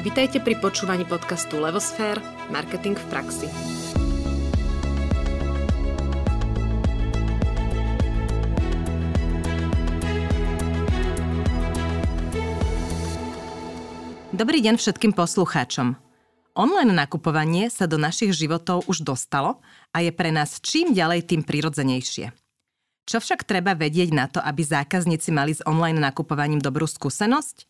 Vitajte pri počúvaní podcastu Levosfér – Marketing v praxi. Dobrý deň všetkým poslucháčom. Online nakupovanie sa do našich životov už dostalo a je pre nás čím ďalej tým prirodzenejšie. Čo však treba vedieť na to, aby zákazníci mali s online nakupovaním dobrú skúsenosť?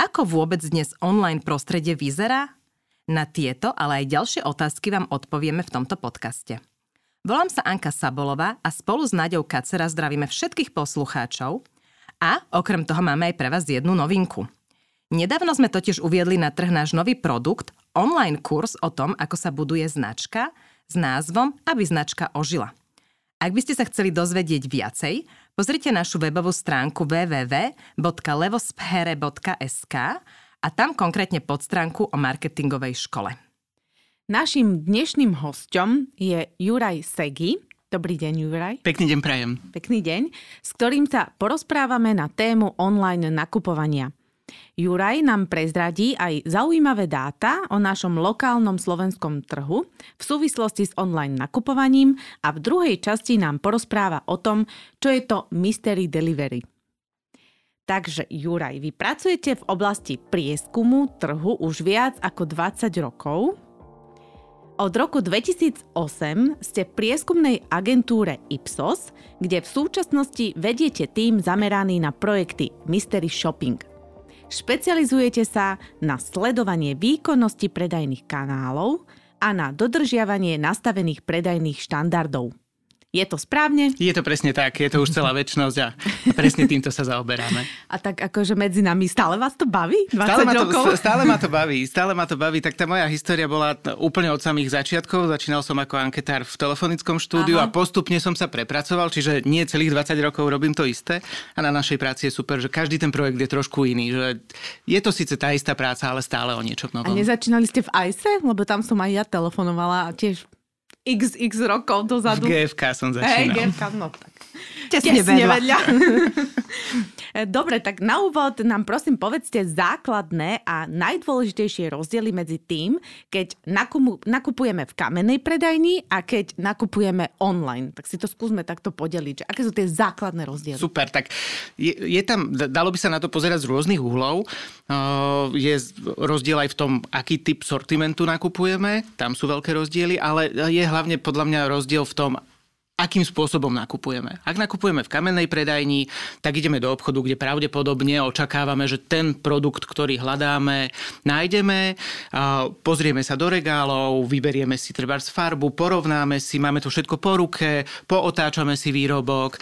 Ako vôbec dnes online prostredie vyzerá? Na tieto, ale aj ďalšie otázky vám odpovieme v tomto podcaste. Volám sa Anka Sabolová a spolu s Naďou Kacera zdravíme všetkých poslucháčov a okrem toho máme aj pre vás jednu novinku. Nedávno sme totiž uviedli na trh náš nový produkt, online kurz o tom, ako sa buduje značka s názvom Aby značka ožila. Ak by ste sa chceli dozvedieť viacej, pozrite našu webovú stránku www.levosphere.sk a tam konkrétne pod stránku o marketingovej škole. Naším dnešným hostom je Juraj Segi. Dobrý deň, Juraj. Pekný deň prajem. Pekný deň, s ktorým sa porozprávame na tému online nakupovania. Juraj nám prezradí aj zaujímavé dáta o našom lokálnom slovenskom trhu v súvislosti s online nakupovaním a v druhej časti nám porozpráva o tom, čo je to Mystery Delivery. Takže Juraj, vy pracujete v oblasti prieskumu trhu už viac ako 20 rokov. Od roku 2008 ste prieskumnej agentúre Ipsos, kde v súčasnosti vediete tým zameraný na projekty Mystery Shopping. Špecializujete sa na sledovanie výkonnosti predajných kanálov a na dodržiavanie nastavených predajných štandardov. Je to správne? Je to presne tak, je to už celá väčšnosť a presne týmto sa zaoberáme. A tak akože medzi nami stále vás to baví? 20 stále ma to, rokov? Stále ma to baví, stále ma to baví. Tak tá moja história bola úplne od samých začiatkov. Začínal som ako anketár v telefonickom štúdiu Aha. a postupne som sa prepracoval, čiže nie celých 20 rokov robím to isté. A na našej práci je super, že každý ten projekt je trošku iný. Že je to síce tá istá práca, ale stále o niečo novom. A nezačínali ste v ICE? Lebo tam som aj ja telefonovala a tiež XX rokov dozadu. V GFK som začínal. Hej, GFK, no tak. Tesne vedľa. Dobre, tak na úvod nám prosím povedzte základné a najdôležitejšie rozdiely medzi tým, keď nakupujeme v kamennej predajni a keď nakupujeme online. Tak si to skúsme takto podeliť, že aké sú tie základné rozdiely. Super, tak je, je tam, dalo by sa na to pozerať z rôznych uhlov. Je rozdiel aj v tom, aký typ sortimentu nakupujeme, tam sú veľké rozdiely, ale je hlavne podľa mňa rozdiel v tom, akým spôsobom nakupujeme. Ak nakupujeme v kamennej predajni, tak ideme do obchodu, kde pravdepodobne očakávame, že ten produkt, ktorý hľadáme, nájdeme, pozrieme sa do regálov, vyberieme si treba z farbu, porovnáme si, máme to všetko po ruke, pootáčame si výrobok.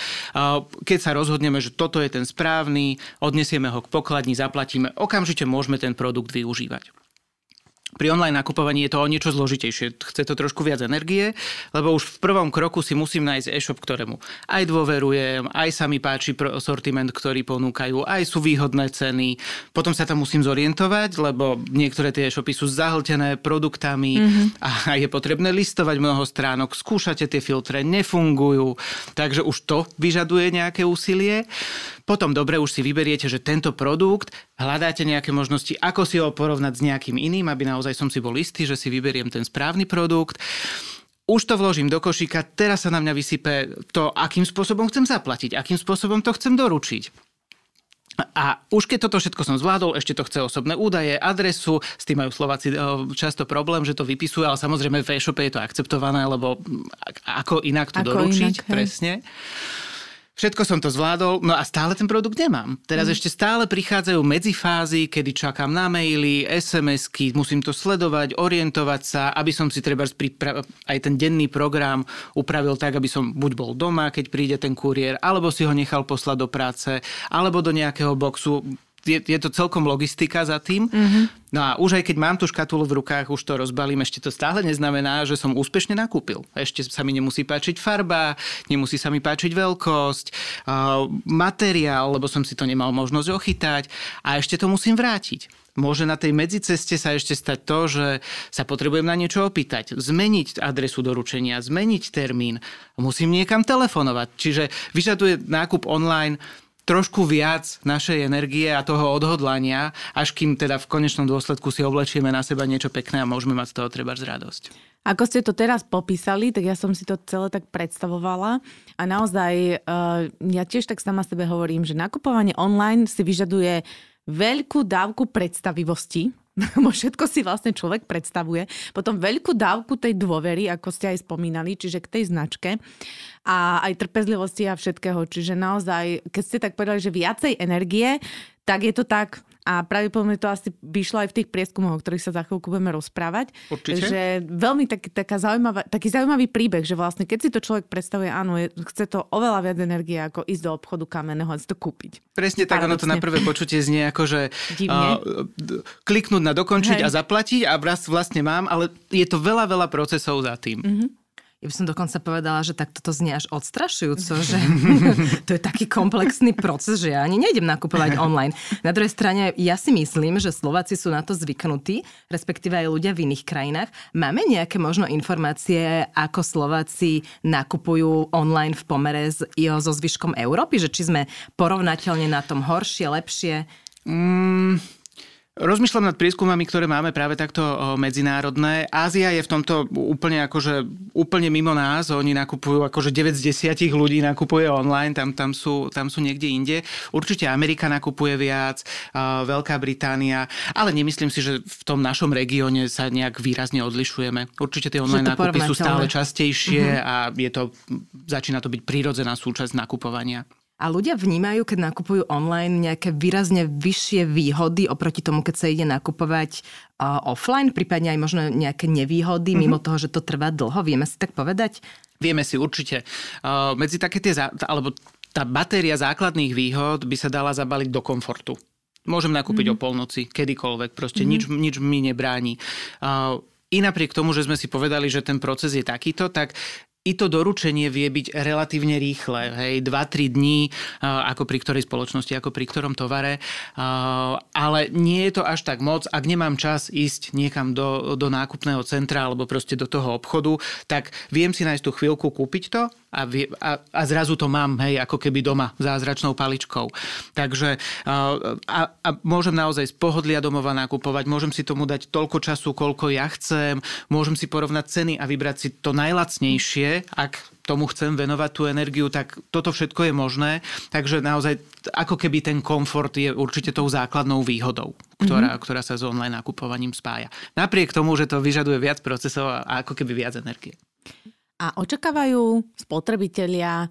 Keď sa rozhodneme, že toto je ten správny, odnesieme ho k pokladni, zaplatíme, okamžite môžeme ten produkt využívať. Pri online nakupovaní je to o niečo zložitejšie. Chce to trošku viac energie, lebo už v prvom kroku si musím nájsť e-shop, ktorému aj dôverujem, aj sa mi páči sortiment, ktorý ponúkajú, aj sú výhodné ceny. Potom sa tam musím zorientovať, lebo niektoré tie e-shopy sú zahltené produktami mm-hmm. a je potrebné listovať mnoho stránok, skúšate tie filtre, nefungujú, takže už to vyžaduje nejaké úsilie. Potom dobre už si vyberiete, že tento produkt, hľadáte nejaké možnosti, ako si ho porovnať s nejakým iným, aby naozaj som si bol istý, že si vyberiem ten správny produkt už to vložím do košíka, teraz sa na mňa vysype to, akým spôsobom chcem zaplatiť, akým spôsobom to chcem doručiť. A už keď toto všetko som zvládol, ešte to chce osobné údaje, adresu, s tým majú Slováci eh, často problém, že to vypisuje, ale samozrejme v e-shope je to akceptované, lebo ako inak to ako doručiť, inak, presne. Hej. Všetko som to zvládol, no a stále ten produkt nemám. Teraz mm. ešte stále prichádzajú medzifázy, kedy čakám na maily, SMS-ky, musím to sledovať, orientovať sa, aby som si treba pripra- aj ten denný program upravil tak, aby som buď bol doma, keď príde ten kuriér, alebo si ho nechal poslať do práce, alebo do nejakého boxu je, je to celkom logistika za tým. Mm-hmm. No a už aj keď mám tú škatulu v rukách, už to rozbalím, ešte to stále neznamená, že som úspešne nakúpil. Ešte sa mi nemusí páčiť farba, nemusí sa mi páčiť veľkosť, uh, materiál, lebo som si to nemal možnosť ochytať a ešte to musím vrátiť. Môže na tej medziceste sa ešte stať to, že sa potrebujem na niečo opýtať, zmeniť adresu doručenia, zmeniť termín, musím niekam telefonovať. Čiže vyžaduje nákup online trošku viac našej energie a toho odhodlania, až kým teda v konečnom dôsledku si oblečieme na seba niečo pekné a môžeme mať z toho treba radosť. Ako ste to teraz popísali, tak ja som si to celé tak predstavovala a naozaj uh, ja tiež tak sama sebe hovorím, že nakupovanie online si vyžaduje veľkú dávku predstavivosti, všetko si vlastne človek predstavuje. Potom veľkú dávku tej dôvery, ako ste aj spomínali, čiže k tej značke a aj trpezlivosti a všetkého. Čiže naozaj, keď ste tak povedali, že viacej energie, tak je to tak a pravdepodobne to asi vyšlo aj v tých prieskumoch, o ktorých sa za chvíľku budeme rozprávať. Určite. Že veľmi tak, taká zaujímavá, taký zaujímavý príbeh, že vlastne keď si to človek predstavuje, áno, je, chce to oveľa viac energie, ako ísť do obchodu kamenného a si to kúpiť. Presne tak, ono to na prvé počutie znie ako, že uh, kliknúť na dokončiť Hej. a zaplatiť a vlastne mám, ale je to veľa, veľa procesov za tým. Mm-hmm. Ja by som dokonca povedala, že takto to znie až odstrašujúco, že to je taký komplexný proces, že ja ani nejdem nakupovať online. Na druhej strane, ja si myslím, že Slováci sú na to zvyknutí, respektíve aj ľudia v iných krajinách. Máme nejaké možno informácie, ako Slováci nakupujú online v pomere s, so zvyškom Európy? Že či sme porovnateľne na tom horšie, lepšie? Mm, Rozmýšľam nad prieskumami, ktoré máme práve takto medzinárodné. Ázia je v tomto úplne akože úplne mimo nás. Oni nakupujú akože 9 z 10 ľudí nakupuje online, tam, tam, sú, tam sú niekde inde. Určite Amerika nakupuje viac, Veľká Británia, ale nemyslím si, že v tom našom regióne sa nejak výrazne odlišujeme. Určite tie online nákupy sú stále častejšie uh-huh. a je to, začína to byť prírodzená súčasť nakupovania. A ľudia vnímajú, keď nakupujú online, nejaké výrazne vyššie výhody oproti tomu, keď sa ide nakupovať uh, offline, prípadne aj možno nejaké nevýhody, mm-hmm. mimo toho, že to trvá dlho. Vieme si tak povedať? Vieme si určite. Uh, medzi také tie, zá... alebo tá batéria základných výhod by sa dala zabaliť do komfortu. Môžem nakúpiť mm-hmm. o polnoci, kedykoľvek, proste mm-hmm. nič, nič mi nebráni. Uh, i napriek tomu, že sme si povedali, že ten proces je takýto, tak i to doručenie vie byť relatívne rýchle, hej, 2-3 dní, ako pri ktorej spoločnosti, ako pri ktorom tovare, ale nie je to až tak moc, ak nemám čas ísť niekam do, do nákupného centra alebo proste do toho obchodu, tak viem si nájsť tú chvíľku, kúpiť to a, vie, a, a zrazu to mám, hej, ako keby doma, zázračnou paličkou. Takže a, a môžem naozaj z pohodlia domova nakupovať, môžem si tomu dať toľko času, koľko ja chcem, môžem si porovnať ceny a vybrať si to najlacnejšie, ak tomu chcem venovať tú energiu, tak toto všetko je možné. Takže naozaj ako keby ten komfort je určite tou základnou výhodou, ktorá, mm-hmm. ktorá sa s online nakupovaním spája. Napriek tomu, že to vyžaduje viac procesov a ako keby viac energie. A očakávajú spotrebitelia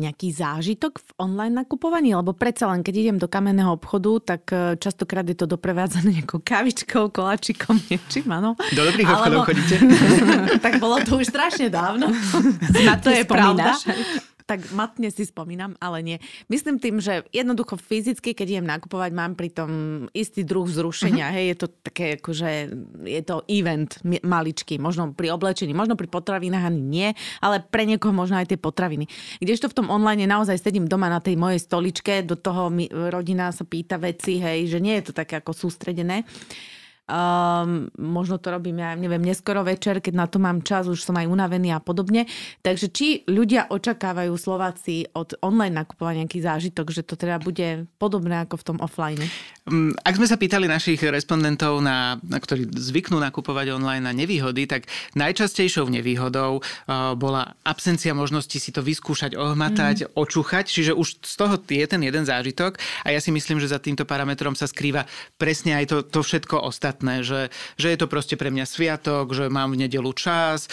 nejaký zážitok v online nakupovaní? Lebo predsa len, keď idem do kamenného obchodu, tak e, častokrát je to doprevádzané nejakou kavičkou, koláčikom, niečím, áno. Do dobrých Alebo... obchodov chodíte? tak bolo to už strašne dávno. Na to je pravda tak matne si spomínam, ale nie. Myslím tým, že jednoducho fyzicky, keď idem nakupovať, mám pri tom istý druh zrušenia. Uh-huh. Hej, je to také akože, je to event maličký, možno pri oblečení, možno pri potravinách ani nie, ale pre niekoho možno aj tie potraviny. Kdežto v tom online naozaj sedím doma na tej mojej stoličke, do toho mi rodina sa pýta veci, hej, že nie je to také ako sústredené. Um, možno to robím, ja neviem, neskoro večer, keď na to mám čas, už som aj unavený a podobne. Takže či ľudia očakávajú Slováci od online nakupovania nejaký zážitok, že to teda bude podobné ako v tom offline? Mm, ak sme sa pýtali našich respondentov, na, na ktorí zvyknú nakupovať online na nevýhody, tak najčastejšou nevýhodou uh, bola absencia možnosti si to vyskúšať, ohmatať, mm. očúchať, čiže už z toho je ten jeden zážitok a ja si myslím, že za týmto parametrom sa skrýva presne aj to, to všetko ostatné podstatné, že, že je to proste pre mňa sviatok, že mám v nedelu čas,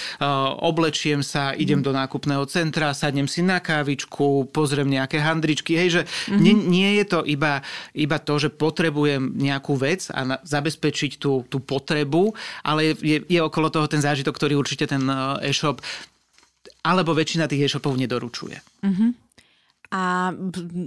oblečiem sa, idem mm. do nákupného centra, sadnem si na kávičku, pozriem nejaké handričky. Hej, že mm-hmm. nie, nie je to iba, iba to, že potrebujem nejakú vec a na, zabezpečiť tú, tú potrebu, ale je, je okolo toho ten zážitok, ktorý určite ten e-shop alebo väčšina tých e-shopov nedoručuje. Mm-hmm. A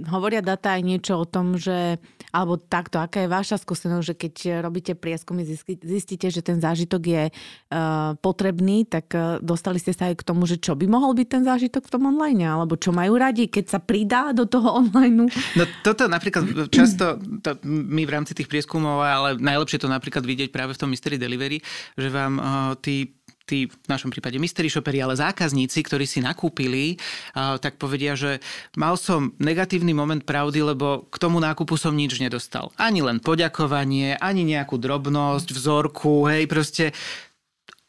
hovoria data aj niečo o tom, že, alebo takto, aká je vaša skúsenosť, že keď robíte prieskumy, zistíte, že ten zážitok je uh, potrebný, tak uh, dostali ste sa aj k tomu, že čo by mohol byť ten zážitok v tom online, alebo čo majú radi, keď sa pridá do toho online. No toto napríklad často, to my v rámci tých prieskumov, ale najlepšie to napríklad vidieť práve v tom Mystery Delivery, že vám uh, tí tí v našom prípade mystery shoperi, ale zákazníci, ktorí si nakúpili, tak povedia, že mal som negatívny moment pravdy, lebo k tomu nákupu som nič nedostal. Ani len poďakovanie, ani nejakú drobnosť, vzorku, hej, proste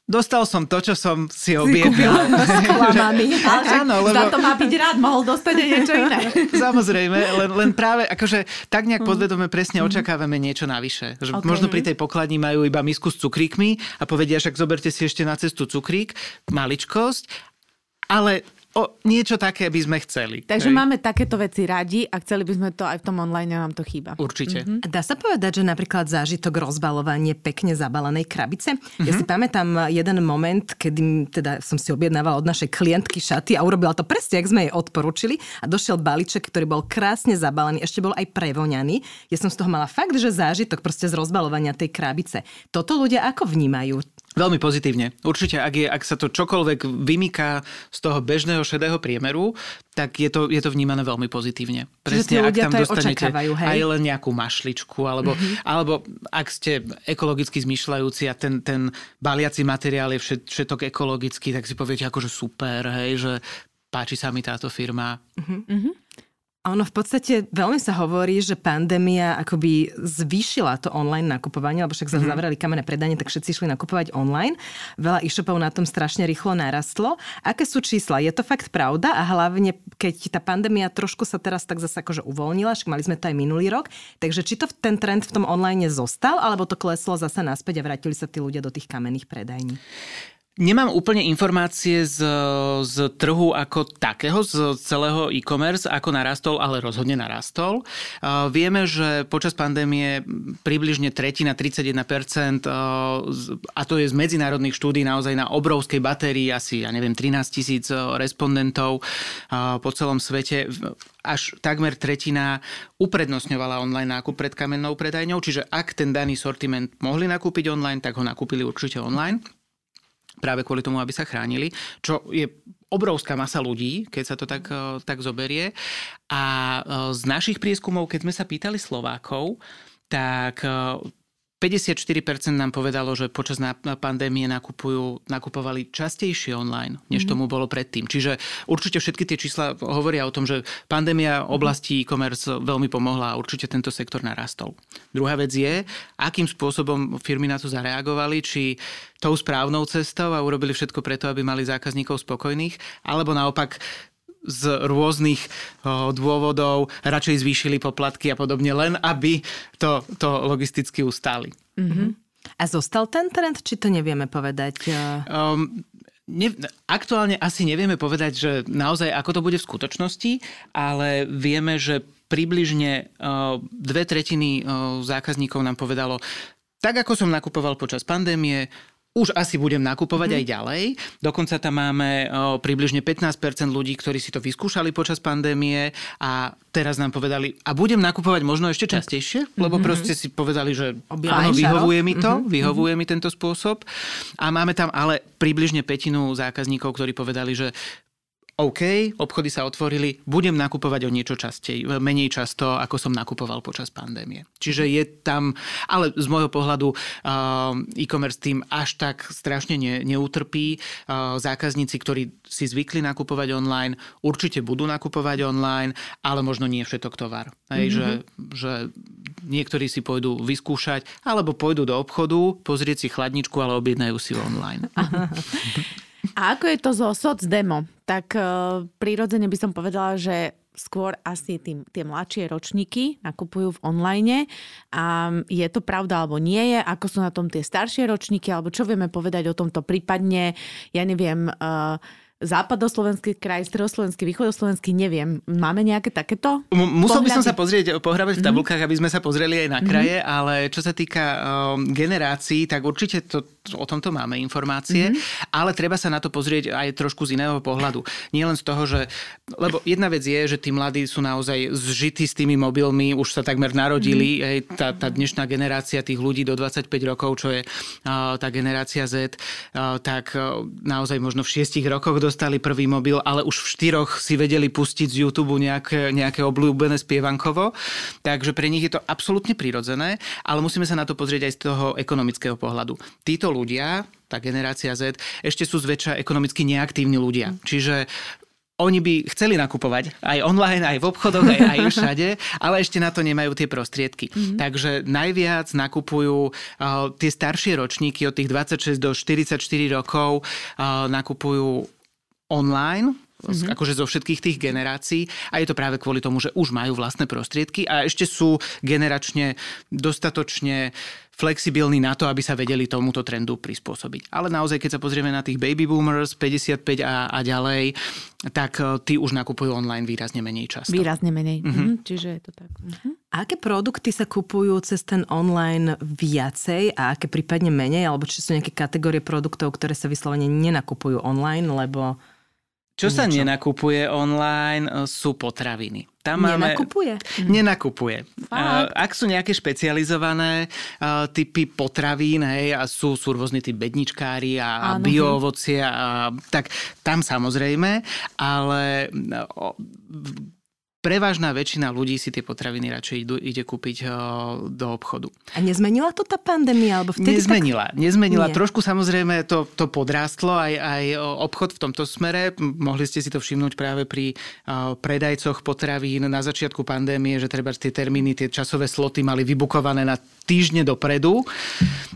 Dostal som to, čo som si objednal. Sklamaný. Áno, lebo... Za to má byť rád, mohol dostať aj niečo iné. Samozrejme, len, len práve akože tak nejak mhm. podvedome presne mm. očakávame niečo navyše. Že okay. Možno pri tej pokladni majú iba misku s cukríkmi a povedia, však zoberte si ešte na cestu cukrík, maličkosť, ale o niečo také by sme chceli. Takže hej. máme takéto veci radi a chceli by sme to aj v tom online, nám to chýba. Určite. Mm-hmm. Dá sa povedať, že napríklad zážitok rozbalovanie pekne zabalenej krabice? Mm-hmm. Ja mhm. si pamätám jeden moment, kedy teda som si objednávala od našej klientky šaty a urobila to presne, ak sme jej odporúčili a došiel balíček, ktorý bol krásne zabalený, ešte bol aj prevoňaný. Ja som z toho mala fakt, že zážitok proste z rozbalovania tej krabice. Toto ľudia ako vnímajú? Veľmi pozitívne. Určite, ak, je, ak sa to čokoľvek vymýka z toho bežného šedého priemeru, tak je to, je to vnímané veľmi pozitívne. Presne, ak tam dostanete hej? aj len nejakú mašličku, alebo, mm-hmm. alebo ak ste ekologicky zmyšľajúci a ten, ten baliaci materiál je všet, všetok ekologický, tak si poviete akože super, hej, že páči sa mi táto firma. Mm-hmm. Ono v podstate veľmi sa hovorí, že pandémia akoby zvýšila to online nakupovanie, lebo však mm-hmm. zavreli kamenné predanie, tak všetci išli nakupovať online. Veľa e-shopov na tom strašne rýchlo narastlo. Aké sú čísla? Je to fakt pravda? A hlavne, keď tá pandémia trošku sa teraz tak zase akože uvoľnila, však mali sme to aj minulý rok, takže či to ten trend v tom online zostal, alebo to kleslo zase naspäť a vrátili sa tí ľudia do tých kamenných predajní? Nemám úplne informácie z, z trhu ako takého, z celého e-commerce, ako narastol, ale rozhodne narastol. Vieme, že počas pandémie približne tretina, 31%, a to je z medzinárodných štúdí naozaj na obrovskej batérii, asi, ja neviem, 13 tisíc respondentov po celom svete, až takmer tretina uprednostňovala online nákup pred kamennou predajňou, čiže ak ten daný sortiment mohli nakúpiť online, tak ho nakúpili určite online práve kvôli tomu, aby sa chránili, čo je obrovská masa ľudí, keď sa to tak, eh, tak zoberie. A eh, z našich prieskumov, keď sme sa pýtali Slovákov, tak eh, 54% nám povedalo, že počas pandémie nakupujú, nakupovali častejšie online, než mm tomu bolo predtým. Čiže určite všetky tie čísla hovoria o tom, že pandémia oblasti e-commerce veľmi pomohla a určite tento sektor narastol. Druhá vec je, akým spôsobom firmy na to zareagovali, či tou správnou cestou a urobili všetko preto, aby mali zákazníkov spokojných, alebo naopak z rôznych dôvodov radšej zvýšili poplatky a podobne, len aby to, to logisticky ustáli. Mm-hmm. A zostal ten trend, či to nevieme povedať? Um, ne, aktuálne asi nevieme povedať, že naozaj ako to bude v skutočnosti, ale vieme, že približne uh, dve tretiny uh, zákazníkov nám povedalo, tak ako som nakupoval počas pandémie, už asi budem nakupovať mm. aj ďalej. Dokonca tam máme o, približne 15% ľudí, ktorí si to vyskúšali počas pandémie a teraz nám povedali, a budem nakupovať možno ešte častejšie, mm-hmm. lebo proste si povedali, že áno, vyhovuje mi to, mm-hmm. vyhovuje mi tento spôsob. A máme tam ale približne petinu zákazníkov, ktorí povedali, že OK, obchody sa otvorili, budem nakupovať o niečo častej, menej často, ako som nakupoval počas pandémie. Čiže je tam, ale z môjho pohľadu uh, e-commerce tým až tak strašne ne, neutrpí. Uh, zákazníci, ktorí si zvykli nakupovať online, určite budú nakupovať online, ale možno nie všetok tovar. Hej, mm-hmm. že, že niektorí si pôjdu vyskúšať, alebo pôjdu do obchodu, pozrieť si chladničku, ale objednajú si online. A ako je to soc demo? Tak uh, prirodzene by som povedala, že skôr asi tým, tie mladšie ročníky nakupujú v online. A je to pravda alebo nie je? Ako sú na tom tie staršie ročníky? Alebo čo vieme povedať o tomto prípadne? Ja neviem... Uh, západoslovenský kraj, stredoslovenský, východoslovenský, neviem. Máme nejaké takéto? M- musel by som sa pozrieť, pohrabať v mhm. tabulkách, mm-hmm. aby sme sa pozreli aj na kraje, mm-hmm. ale čo sa týka um, generácií, tak určite to, o tomto máme informácie, mm-hmm. ale treba sa na to pozrieť aj trošku z iného pohľadu. Nie len z toho, že... Lebo jedna vec je, že tí mladí sú naozaj zžití s tými mobilmi, už sa takmer narodili, mm-hmm. aj tá, tá dnešná generácia tých ľudí do 25 rokov, čo je uh, tá generácia Z, uh, tak uh, naozaj možno v 6 rokoch dostali prvý mobil, ale už v štyroch si vedeli pustiť z YouTube nejaké, nejaké obľúbené spievankovo. Takže pre nich je to absolútne prirodzené, ale musíme sa na to pozrieť aj z toho ekonomického pohľadu. Títo ľudia, tá generácia Z, ešte sú zväčša ekonomicky neaktívni ľudia. Čiže oni by chceli nakupovať aj online, aj v obchodoch, aj, aj všade, ale ešte na to nemajú tie prostriedky. Mm-hmm. Takže najviac nakupujú uh, tie staršie ročníky od tých 26 do 44 rokov uh, nakupujú online, mm-hmm. akože zo všetkých tých generácií a je to práve kvôli tomu, že už majú vlastné prostriedky a ešte sú generačne dostatočne flexibilní na to, aby sa vedeli tomuto trendu prispôsobiť. Ale naozaj, keď sa pozrieme na tých baby boomers 55 a, a ďalej, tak e, tí už nakupujú online výrazne menej často. Výrazne menej, mm-hmm. Mm-hmm. čiže je to tak. Mm-hmm. A aké produkty sa kupujú cez ten online viacej a aké prípadne menej? Alebo či sú nejaké kategórie produktov, ktoré sa vyslovene nenakupujú online, lebo čo niečo. sa nenakupuje online, e, sú potraviny. Tam nenakupuje? Máme... Nenakupuje. Fakt? Ak sú nejaké špecializované uh, typy potravín, hej, a sú, sú rôzne tí bedničkári a, bioovocie, a, tak tam samozrejme, ale prevažná väčšina ľudí si tie potraviny radšej idú, ide kúpiť do obchodu. A nezmenila to tá pandémia? Alebo vtedy nezmenila. Tak... Nezmenila. Nie. Trošku samozrejme to, to podrástlo aj, aj obchod v tomto smere. Mohli ste si to všimnúť práve pri predajcoch potravín na začiatku pandémie, že treba tie termíny, tie časové sloty mali vybukované na týždne dopredu.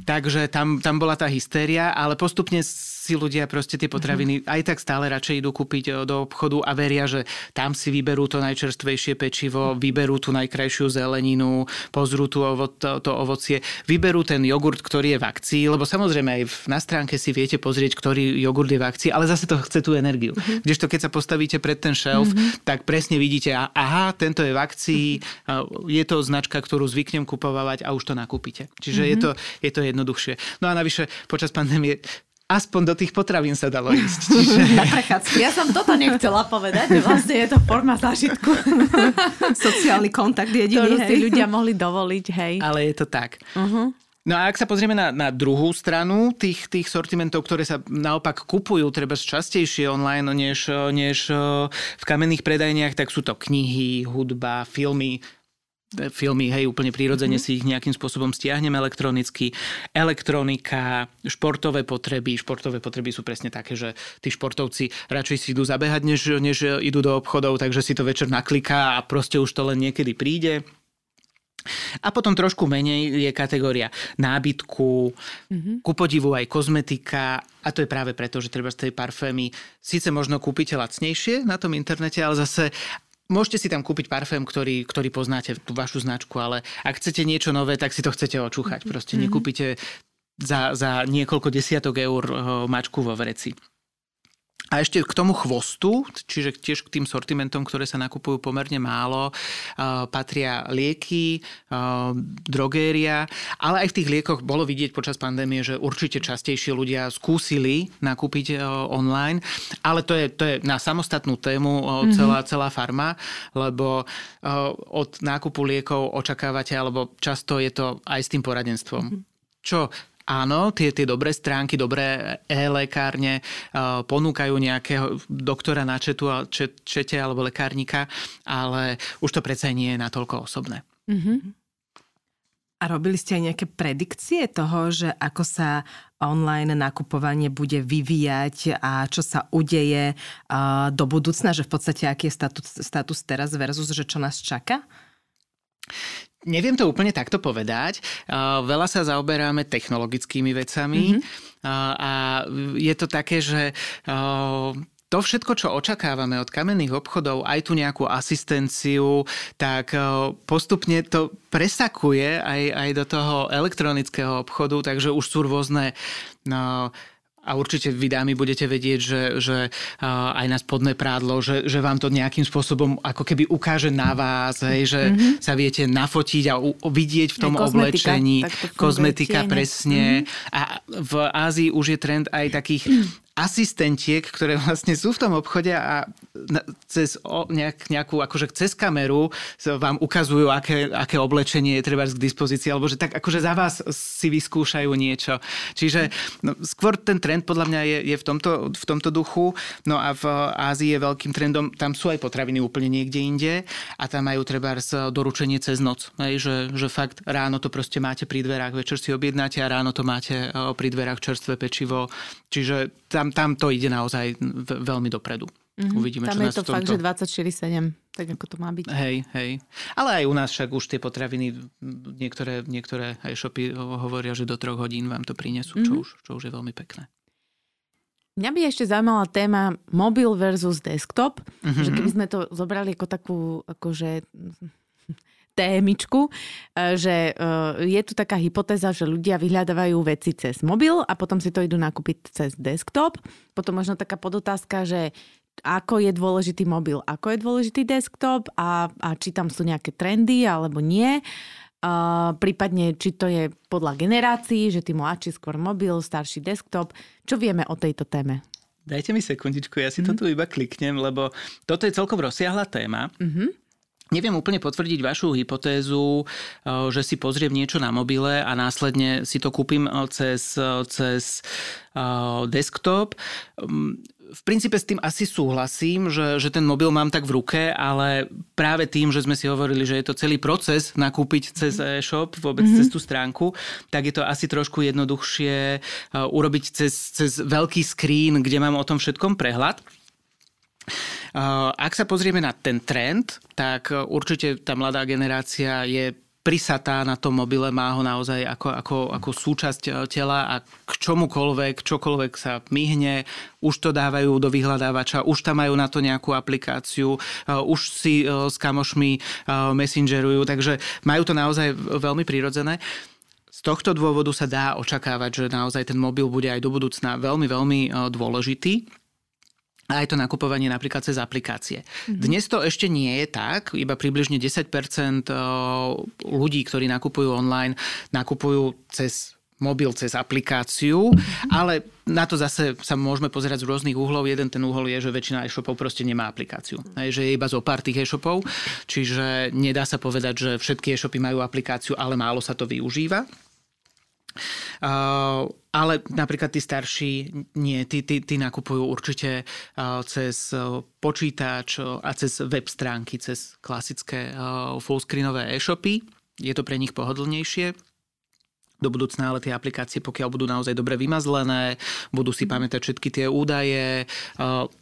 Takže tam, tam bola tá hystéria, ale postupne si ľudia proste tie potraviny mm-hmm. aj tak stále radšej idú kúpiť do obchodu a veria, že tam si vyberú to najčerstvejšie pečivo, vyberú tú najkrajšiu zeleninu, pozrú tu ovo, to, to ovocie, vyberú ten jogurt, ktorý je v akcii, lebo samozrejme aj na stránke si viete pozrieť, ktorý jogurt je v akcii, ale zase to chce tú energiu. Mm-hmm. Kdežto keď sa postavíte pred ten shelf, mm-hmm. tak presne vidíte, aha, tento je v akcii, mm-hmm. je to značka, ktorú zvyknem kupovať a už to nakúpite. Čiže mm-hmm. je, to, je to jednoduchšie. No a navyše počas pandémie aspoň do tých potravín sa dalo ísť. Čiže... Ja som toto nechcela povedať, že vlastne je to forma zážitku. Sociálny kontakt jediný, Ktorú si ľudia mohli dovoliť, hej. Ale je to tak. Uh-huh. No a ak sa pozrieme na, na druhú stranu tých, tých sortimentov, ktoré sa naopak kupujú treba častejšie online než, než v kamenných predajniach, tak sú to knihy, hudba, filmy, filmy, hej, úplne prirodzene mm-hmm. si ich nejakým spôsobom stiahnem elektronicky. Elektronika, športové potreby. Športové potreby sú presne také, že tí športovci radšej si idú zabehať, než, než idú do obchodov, takže si to večer nakliká a proste už to len niekedy príde. A potom trošku menej je kategória nábytku, mm-hmm. ku podivu aj kozmetika a to je práve preto, že treba z tej parfémy síce možno kúpite lacnejšie na tom internete, ale zase Môžete si tam kúpiť parfém, ktorý, ktorý poznáte, tú vašu značku, ale ak chcete niečo nové, tak si to chcete očúchať. Proste mm-hmm. nekúpite za, za niekoľko desiatok eur eh, mačku vo vreci. A ešte k tomu chvostu, čiže tiež k tým sortimentom, ktoré sa nakupujú pomerne málo, patria lieky, drogéria, ale aj v tých liekoch bolo vidieť počas pandémie, že určite častejšie ľudia skúsili nakúpiť online, ale to je, to je na samostatnú tému uh, celá, mm-hmm. celá farma, lebo od nákupu liekov očakávate, alebo často je to aj s tým poradenstvom. Mm-hmm. Čo áno, tie, tie dobré stránky, dobré e-lekárne uh, ponúkajú nejakého doktora na četu, čet, čete alebo lekárnika, ale už to predsa nie je natoľko osobné. Mm-hmm. A robili ste aj nejaké predikcie toho, že ako sa online nakupovanie bude vyvíjať a čo sa udeje uh, do budúcna, že v podstate aký je status, status teraz versus, že čo nás čaká? Neviem to úplne takto povedať. Veľa sa zaoberáme technologickými vecami mm-hmm. a je to také, že to všetko, čo očakávame od kamenných obchodov, aj tu nejakú asistenciu, tak postupne to presakuje aj, aj do toho elektronického obchodu, takže už sú rôzne no, a určite vy dámy budete vedieť, že, že aj na spodné prádlo, že, že vám to nejakým spôsobom ako keby ukáže na vás, hej, že mm-hmm. sa viete nafotiť a u, vidieť v tom aj oblečení. Kozmetika, kozmetika presne. Mm-hmm. A v Ázii už je trend aj takých asistentiek, ktoré vlastne sú v tom obchode a cez nejak, nejakú, akože cez kameru vám ukazujú, aké, aké oblečenie je treba k dispozícii, alebo že tak akože za vás si vyskúšajú niečo. Čiže no, skôr ten trend podľa mňa je, je v, tomto, v tomto duchu. No a v Ázii je veľkým trendom, tam sú aj potraviny úplne niekde inde a tam majú treba doručenie cez noc. Hej, že, že fakt ráno to proste máte pri dverách, večer si objednáte a ráno to máte pri dverách čerstvé pečivo. Čiže tam tam, tam to ide naozaj veľmi dopredu. Mm-hmm. Uvidíme, tam čo je to tomto... fakt, že 24-7, tak ako to má byť. Hej, hej. Ale aj u nás však už tie potraviny, niektoré, niektoré aj shopy hovoria, že do troch hodín vám to prinesú, mm-hmm. čo, mhm. už, čo už je veľmi pekné. Mňa by ešte zaujímala téma mobil versus desktop, mm-hmm. že keby sme to zobrali ako takú akože témičku, e, že e, je tu taká hypotéza, že ľudia vyhľadávajú veci cez mobil a potom si to idú nakúpiť cez desktop. Potom možno taká podotázka, že ako je dôležitý mobil, ako je dôležitý desktop a, a či tam sú nejaké trendy alebo nie. Uh, prípadne, či to je podľa generácií, že tí mladší skôr mobil, starší desktop. Čo vieme o tejto téme? Dajte mi sekundičku, ja si mm. to tu iba kliknem, lebo toto je celkom rozsiahla téma. Mm-hmm. Neviem úplne potvrdiť vašu hypotézu, eh, že si pozriem niečo na mobile a následne si to kúpim eh, cez, eh, cez desktop. Mm, v princípe s tým asi súhlasím, že, že ten mobil mám tak v ruke, ale práve tým, že sme si hovorili, že je to celý proces nakúpiť cez mhm. e-shop, vôbec mm-hmm. cez tú stránku, tak je to asi trošku jednoduchšie urobiť cez, cez veľký screen, kde mám o tom všetkom prehľad. Ak sa pozrieme na ten trend, tak určite tá mladá generácia je prisatá na tom mobile, má ho naozaj ako, ako, ako súčasť e, tela a k čomukoľvek, čokoľvek sa myhne, už to dávajú do vyhľadávača, už tam majú na to nejakú aplikáciu, už si s kamošmi messengerujú, takže majú to naozaj veľmi prirodzené. Z tohto dôvodu sa dá očakávať, že naozaj ten mobil bude aj do budúcna veľmi, veľmi dôležitý a aj to nakupovanie napríklad cez aplikácie. Mm-hmm. Dnes to ešte nie je tak, iba približne 10% ľudí, ktorí nakupujú online, nakupujú cez mobil cez aplikáciu, mm-hmm. ale na to zase sa môžeme pozerať z rôznych uhlov. Jeden ten uhol je, že väčšina e-shopov proste nemá aplikáciu. Mm-hmm. Že je iba zo pár tých e-shopov, čiže nedá sa povedať, že všetky e-shopy majú aplikáciu, ale málo sa to využíva. Uh, ale napríklad tí starší nie, tí, tí, tí nakupujú určite uh, cez uh, počítač a cez web stránky, cez klasické fullscreenové e-shopy. Je to pre nich pohodlnejšie do budúcna, ale tie aplikácie, pokiaľ budú naozaj dobre vymazlené, budú si pamätať všetky tie údaje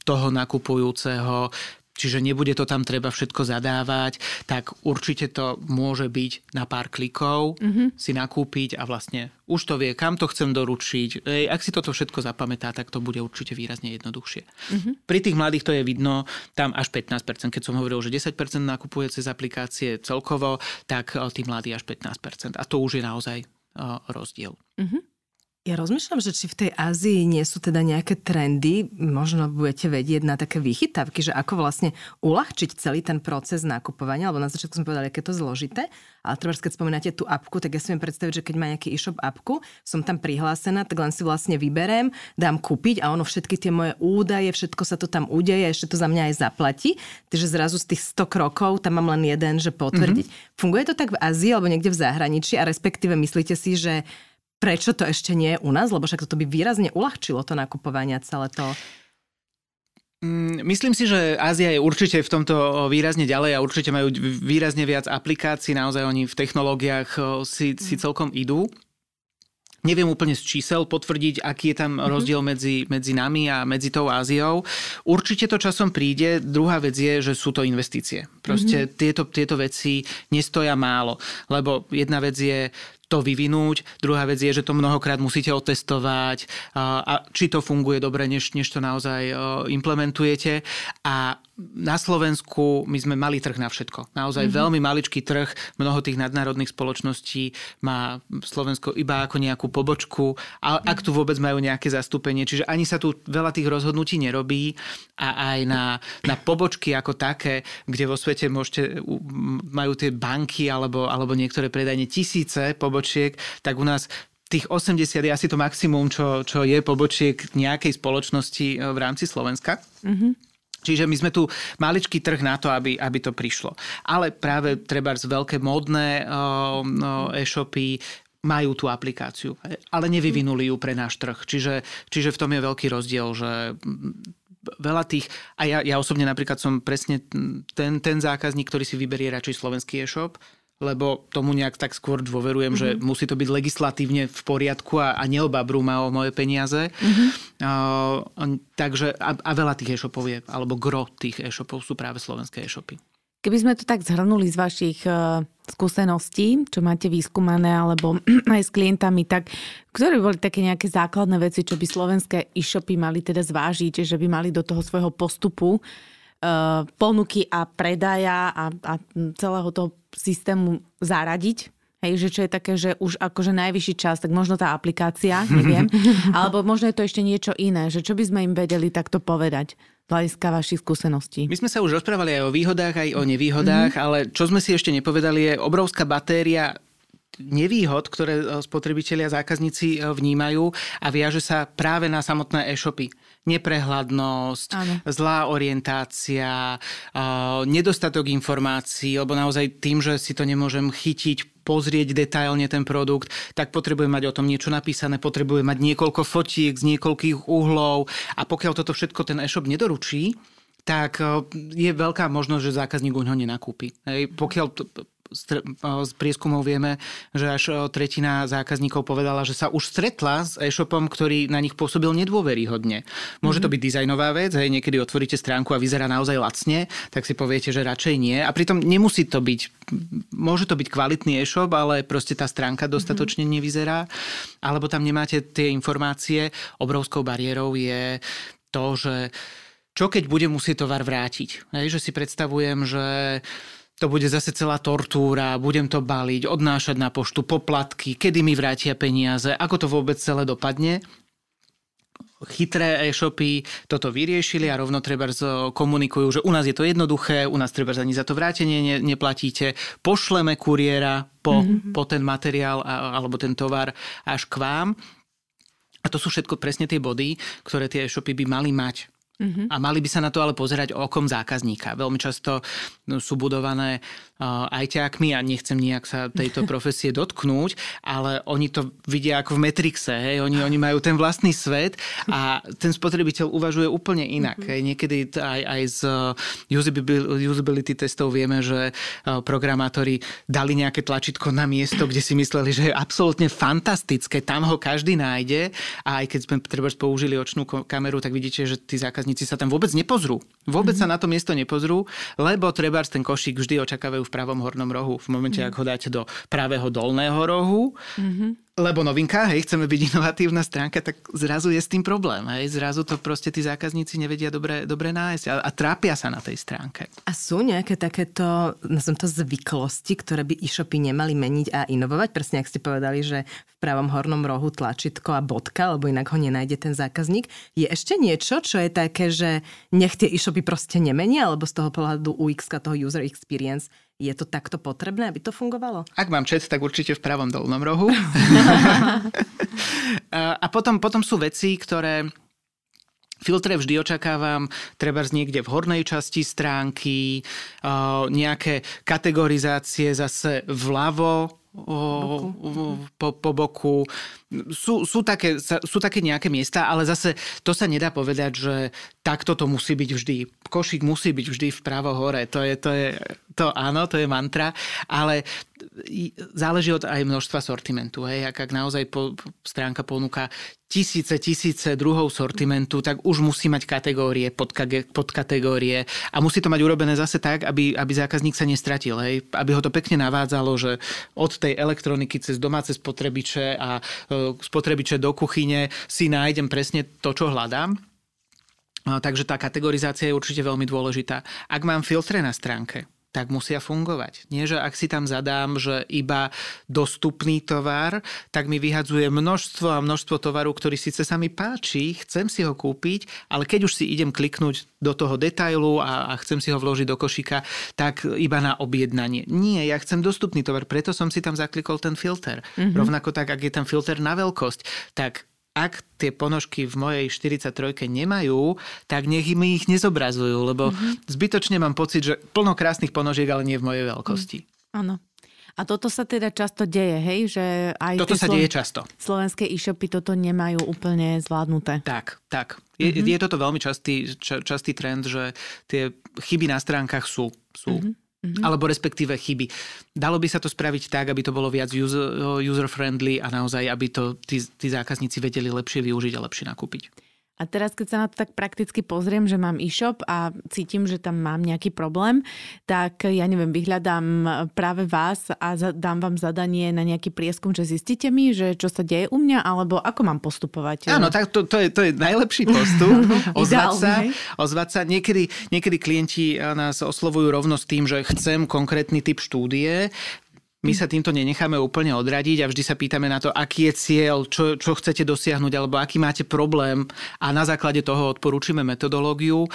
toho nakupujúceho, čiže nebude to tam treba všetko zadávať, tak určite to môže byť na pár klikov mm-hmm. si nakúpiť a vlastne už to vie, kam to chcem doručiť. Ej, ak si toto všetko zapamätá, tak to bude určite výrazne jednoduchšie. Mm-hmm. Pri tých mladých to je vidno, tam až 15%, keď som hovoril, že 10% nakupuje cez aplikácie celkovo, tak tí mladí až 15%. A to už je naozaj rozdiel. Mm-hmm. Ja rozmýšľam, že či v tej Ázii nie sú teda nejaké trendy, možno budete vedieť na také vychytávky, že ako vlastne uľahčiť celý ten proces nakupovania, lebo na začiatku sme povedali, aké je to zložité, ale treba, keď spomínate tú apku, tak ja si viem predstaviť, že keď má nejaký e-shop apku, som tam prihlásená, tak len si vlastne vyberiem, dám kúpiť a ono všetky tie moje údaje, všetko sa to tam udeje, ešte to za mňa aj zaplatí. Takže zrazu z tých 100 krokov tam mám len jeden, že potvrdiť. Mm-hmm. Funguje to tak v Ázii alebo niekde v zahraničí a respektíve myslíte si, že Prečo to ešte nie je u nás? Lebo však to by výrazne uľahčilo to nakupovanie celé to. Mm, myslím si, že Ázia je určite v tomto výrazne ďalej a určite majú výrazne viac aplikácií. Naozaj oni v technológiách si, si mm. celkom idú. Neviem úplne z čísel potvrdiť, aký je tam mm-hmm. rozdiel medzi, medzi nami a medzi tou Áziou. Určite to časom príde. Druhá vec je, že sú to investície. Proste mm-hmm. tieto, tieto veci nestoja málo. Lebo jedna vec je to vyvinúť. Druhá vec je, že to mnohokrát musíte otestovať a, či to funguje dobre, než, než to naozaj implementujete. A na Slovensku my sme mali trh na všetko. Naozaj mm-hmm. veľmi maličký trh. Mnoho tých nadnárodných spoločností má Slovensko iba ako nejakú pobočku, a ak tu vôbec majú nejaké zastúpenie. Čiže ani sa tu veľa tých rozhodnutí nerobí a aj na, na pobočky ako také, kde vo svete môžete, majú tie banky alebo, alebo niektoré predajne tisíce pobočiek, tak u nás tých 80 je asi to maximum, čo, čo je pobočiek nejakej spoločnosti e, v rámci Slovenska. Mm-hmm. Čiže my sme tu maličký trh na to, aby, aby to prišlo. Ale práve treba z veľké modné uh, e-shopy majú tú aplikáciu, ale nevyvinuli ju pre náš trh. Čiže, čiže v tom je veľký rozdiel, že veľa tých, a ja, ja osobne napríklad som presne ten, ten zákazník, ktorý si vyberie radšej slovenský e-shop, lebo tomu nejak tak skôr dôverujem, mm-hmm. že musí to byť legislatívne v poriadku a, a neobabru ma o moje peniaze. Mm-hmm. Uh, takže a, a veľa tých e-shopov je, alebo gro tých e-shopov sú práve slovenské e-shopy. Keby sme to tak zhrnuli z vašich uh, skúseností, čo máte vyskúmané, alebo aj s klientami, tak ktoré boli také nejaké základné veci, čo by slovenské e-shopy mali teda zvážiť, že by mali do toho svojho postupu uh, ponuky a predaja a, a celého toho systému zaradiť. Hej, že čo je také, že už akože najvyšší čas, tak možno tá aplikácia, neviem. Alebo možno je to ešte niečo iné, že čo by sme im vedeli takto povedať z hľadiska vašich skúseností. My sme sa už rozprávali aj o výhodách, aj o nevýhodách, mm. ale čo sme si ešte nepovedali je obrovská batéria nevýhod, ktoré eh, spotrebitelia a zákazníci eh, vnímajú a viaže sa práve na samotné e-shopy neprehľadnosť, ano. zlá orientácia, nedostatok informácií, lebo naozaj tým, že si to nemôžem chytiť, pozrieť detailne ten produkt, tak potrebujem mať o tom niečo napísané, potrebujem mať niekoľko fotiek z niekoľkých uhlov a pokiaľ toto všetko ten e-shop nedoručí, tak je veľká možnosť, že zákazník ho nenakúpi. Hej, pokiaľ z prieskumov vieme, že až tretina zákazníkov povedala, že sa už stretla s e-shopom, ktorý na nich pôsobil nedôveryhodne. Môže to mhm. byť dizajnová vec, hej, niekedy otvoríte stránku a vyzerá naozaj lacne, tak si poviete, že radšej nie. A pritom nemusí to byť, môže to byť kvalitný e-shop, ale proste tá stránka dostatočne mhm. nevyzerá, alebo tam nemáte tie informácie. Obrovskou bariérou je to, že čo keď budem musieť tovar vrátiť. Hej, že si predstavujem, že to bude zase celá tortúra, budem to baliť, odnášať na poštu poplatky, kedy mi vrátia peniaze, ako to vôbec celé dopadne. Chytré e-shopy toto vyriešili a rovno treba komunikujú, že u nás je to jednoduché, u nás treba ani za to vrátenie ne, neplatíte, pošleme kuriéra po, mm-hmm. po ten materiál alebo ten tovar až k vám. A to sú všetko presne tie body, ktoré tie e-shopy by mali mať. Uh-huh. A mali by sa na to ale pozerať okom zákazníka. Veľmi často no, sú budované uh, ajťákmi a nechcem nejak sa tejto profesie dotknúť, ale oni to vidia ako v Matrixe. Hej? Oni, oni majú ten vlastný svet a ten spotrebiteľ uvažuje úplne inak. Hej? Niekedy aj, aj z usability testov vieme, že uh, programátori dali nejaké tlačítko na miesto, kde si mysleli, že je absolútne fantastické, tam ho každý nájde a aj keď sme treba použili očnú kameru, tak vidíte, že tí zákazníci zákazníci sa tam vôbec nepozrú. Vôbec mm-hmm. sa na to miesto nepozrú, lebo treba ten košík vždy očakávajú v pravom hornom rohu. V momente, mm-hmm. ak ho dáte do pravého dolného rohu, mm-hmm lebo novinka, hej, chceme byť inovatívna stránka, tak zrazu je s tým problém. Hej. Zrazu to proste tí zákazníci nevedia dobre, dobre nájsť a, a trápia sa na tej stránke. A sú nejaké takéto, nazvem to zvyklosti, ktoré by e-shopy nemali meniť a inovovať? Presne, ak ste povedali, že v pravom hornom rohu tlačítko a bodka, lebo inak ho nenájde ten zákazník. Je ešte niečo, čo je také, že nech tie e-shopy proste nemenia, alebo z toho pohľadu UX, toho user experience, je to takto potrebné, aby to fungovalo? Ak mám čet, tak určite v pravom dolnom rohu. a potom, potom sú veci, ktoré Filtre vždy očakávam, treba z niekde v hornej časti stránky, nejaké kategorizácie zase vľavo, po, po boku. Sú, sú, také, sú také nejaké miesta, ale zase to sa nedá povedať, že takto to musí byť vždy. Košík musí byť vždy vpravo hore. To je, to je, to áno, to je mantra, ale záleží od aj množstva sortimentu. Hej. Ak, ak naozaj po, stránka ponúka tisíce, tisíce druhov sortimentu, tak už musí mať kategórie, podkategórie a musí to mať urobené zase tak, aby, aby zákazník sa nestratil. Hej. Aby ho to pekne navádzalo, že od tej elektroniky cez domáce spotrebiče a e, spotrebiče do kuchyne si nájdem presne to, čo hľadám. Takže tá kategorizácia je určite veľmi dôležitá. Ak mám filtre na stránke, tak musia fungovať. Nie, že ak si tam zadám, že iba dostupný tovar, tak mi vyhadzuje množstvo a množstvo tovaru, ktorý síce sa mi páči, chcem si ho kúpiť, ale keď už si idem kliknúť do toho detailu a, a chcem si ho vložiť do košíka, tak iba na objednanie. Nie, ja chcem dostupný tovar, preto som si tam zaklikol ten filter. Mm-hmm. Rovnako tak, ak je tam filter na veľkosť, tak ak tie ponožky v mojej 43 nemajú, tak nech mi ich nezobrazujú, lebo mm-hmm. zbytočne mám pocit, že plno krásnych ponožiek, ale nie v mojej veľkosti. Mm, áno. A toto sa teda často deje, hej? Že aj toto sa Slo- deje často. Slovenské e-shopy toto nemajú úplne zvládnuté. Tak, tak. Je, mm-hmm. je toto veľmi častý, ča, častý trend, že tie chyby na stránkach sú. sú. Mm-hmm mm-hmm. alebo respektíve chyby. Dalo by sa to spraviť tak, aby to bolo viac user-friendly a naozaj, aby to tí, tí zákazníci vedeli lepšie využiť a lepšie nakúpiť. A teraz, keď sa na to tak prakticky pozriem, že mám e-shop a cítim, že tam mám nejaký problém, tak ja neviem, vyhľadám práve vás a dám vám zadanie na nejaký prieskum, že zistíte mi, že čo sa deje u mňa, alebo ako mám postupovať. Áno, tak to, to, je, to je najlepší postup. ozvať sa, ozvať sa. Niekedy, niekedy klienti nás oslovujú rovno s tým, že chcem konkrétny typ štúdie, my sa týmto nenecháme úplne odradiť a vždy sa pýtame na to, aký je cieľ, čo, čo chcete dosiahnuť alebo aký máte problém a na základe toho odporúčime metodológiu.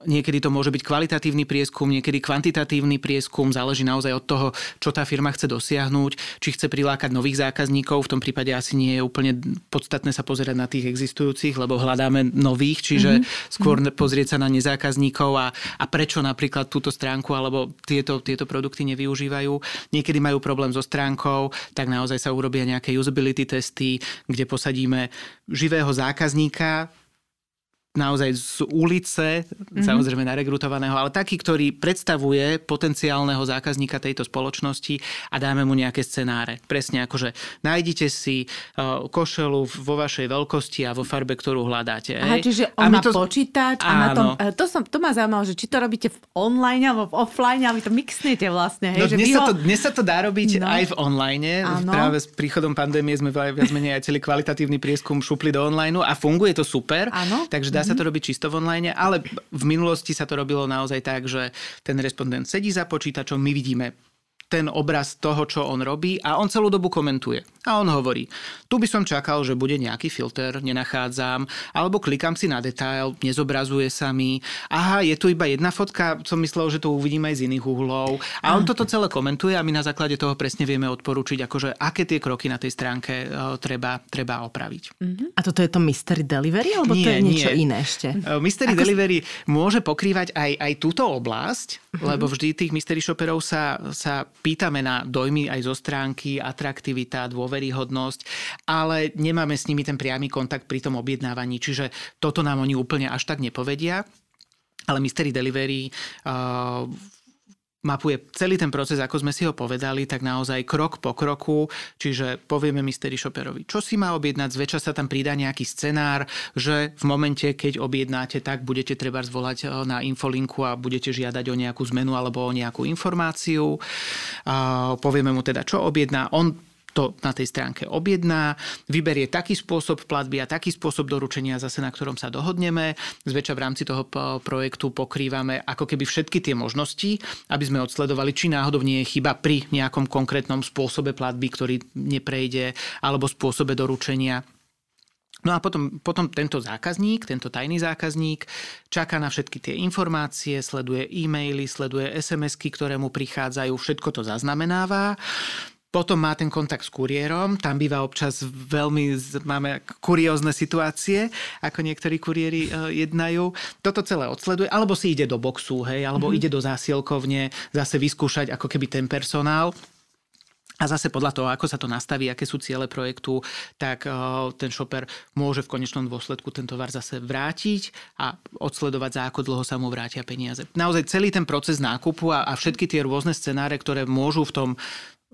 Niekedy to môže byť kvalitatívny prieskum, niekedy kvantitatívny prieskum, záleží naozaj od toho, čo tá firma chce dosiahnuť, či chce prilákať nových zákazníkov, v tom prípade asi nie je úplne podstatné sa pozerať na tých existujúcich, lebo hľadáme nových, čiže mm-hmm. skôr pozrieť sa na nezákazníkov a, a prečo napríklad túto stránku alebo tieto, tieto produkty nevyužívajú. Niekedy majú problém so stránkou, tak naozaj sa urobia nejaké usability testy, kde posadíme živého zákazníka, naozaj z ulice, mm-hmm. samozrejme narekrutovaného, ale taký, ktorý predstavuje potenciálneho zákazníka tejto spoločnosti a dáme mu nejaké scenáre. Presne ako, že nájdite si uh, košelu vo vašej veľkosti a vo farbe, ktorú hľadáte. Aha, čiže on má to... počítač a na tom, e, to, som, to ma zaujímalo, že či to robíte v online alebo v offline, ale vy to mixnete vlastne. Hej, no, že dnes, sa ho... to, dnes sa to dá robiť no. aj v online. Áno. Práve s príchodom pandémie sme viac menej aj celý kvalitatívny prieskum šupli do online a funguje to super. Áno. Takže dá sa to robiť čisto v online, ale v minulosti sa to robilo naozaj tak, že ten respondent sedí za počítačom, my vidíme ten obraz toho, čo on robí a on celú dobu komentuje. A on hovorí, tu by som čakal, že bude nejaký filter, nenachádzam, alebo klikám si na detail, nezobrazuje sa mi. Aha, je tu iba jedna fotka, som myslel, že to uvidím aj z iných uhlov. A on toto celé komentuje a my na základe toho presne vieme odporučiť, akože aké tie kroky na tej stránke uh, treba, treba opraviť. Uh-huh. A toto je to Mystery Delivery, alebo nie, to je niečo nie. iné ešte? Uh, mystery Ako... Delivery môže pokrývať aj, aj túto oblasť, lebo vždy tých mystery shopperov sa, sa pýtame na dojmy aj zo stránky, atraktivita, dôveryhodnosť, ale nemáme s nimi ten priamy kontakt pri tom objednávaní, čiže toto nám oni úplne až tak nepovedia. Ale Mystery Delivery uh, mapuje celý ten proces, ako sme si ho povedali, tak naozaj krok po kroku, čiže povieme mystery shopperovi, čo si má objednať, zväčša sa tam pridá nejaký scenár, že v momente, keď objednáte, tak budete treba zvolať eh, na infolinku a budete žiadať o nejakú zmenu alebo o nejakú informáciu. Povieme mu teda, čo objedná. On to na tej stránke objedná, vyberie taký spôsob platby a taký spôsob doručenia zase, na ktorom sa dohodneme. Zväčša v rámci toho projektu pokrývame ako keby všetky tie možnosti, aby sme odsledovali, či náhodou nie je chyba pri nejakom konkrétnom spôsobe platby, ktorý neprejde, alebo spôsobe doručenia. No a potom, potom tento zákazník, tento tajný zákazník čaká na všetky tie informácie, sleduje e-maily, sleduje SMS-ky, ktoré mu prichádzajú, všetko to zaznamenáva potom má ten kontakt s kuriérom, tam býva občas veľmi, máme kuriózne situácie, ako niektorí kuriéri uh, jednajú. Toto celé odsleduje, alebo si ide do boxu, hej, alebo mm-hmm. ide do zásielkovne, zase vyskúšať ako keby ten personál. A zase podľa toho, ako sa to nastaví, aké sú ciele projektu, tak uh, ten šoper môže v konečnom dôsledku ten tovar zase vrátiť a odsledovať, za ako dlho sa mu vrátia peniaze. Naozaj celý ten proces nákupu a, a všetky tie rôzne scenáre, ktoré môžu v tom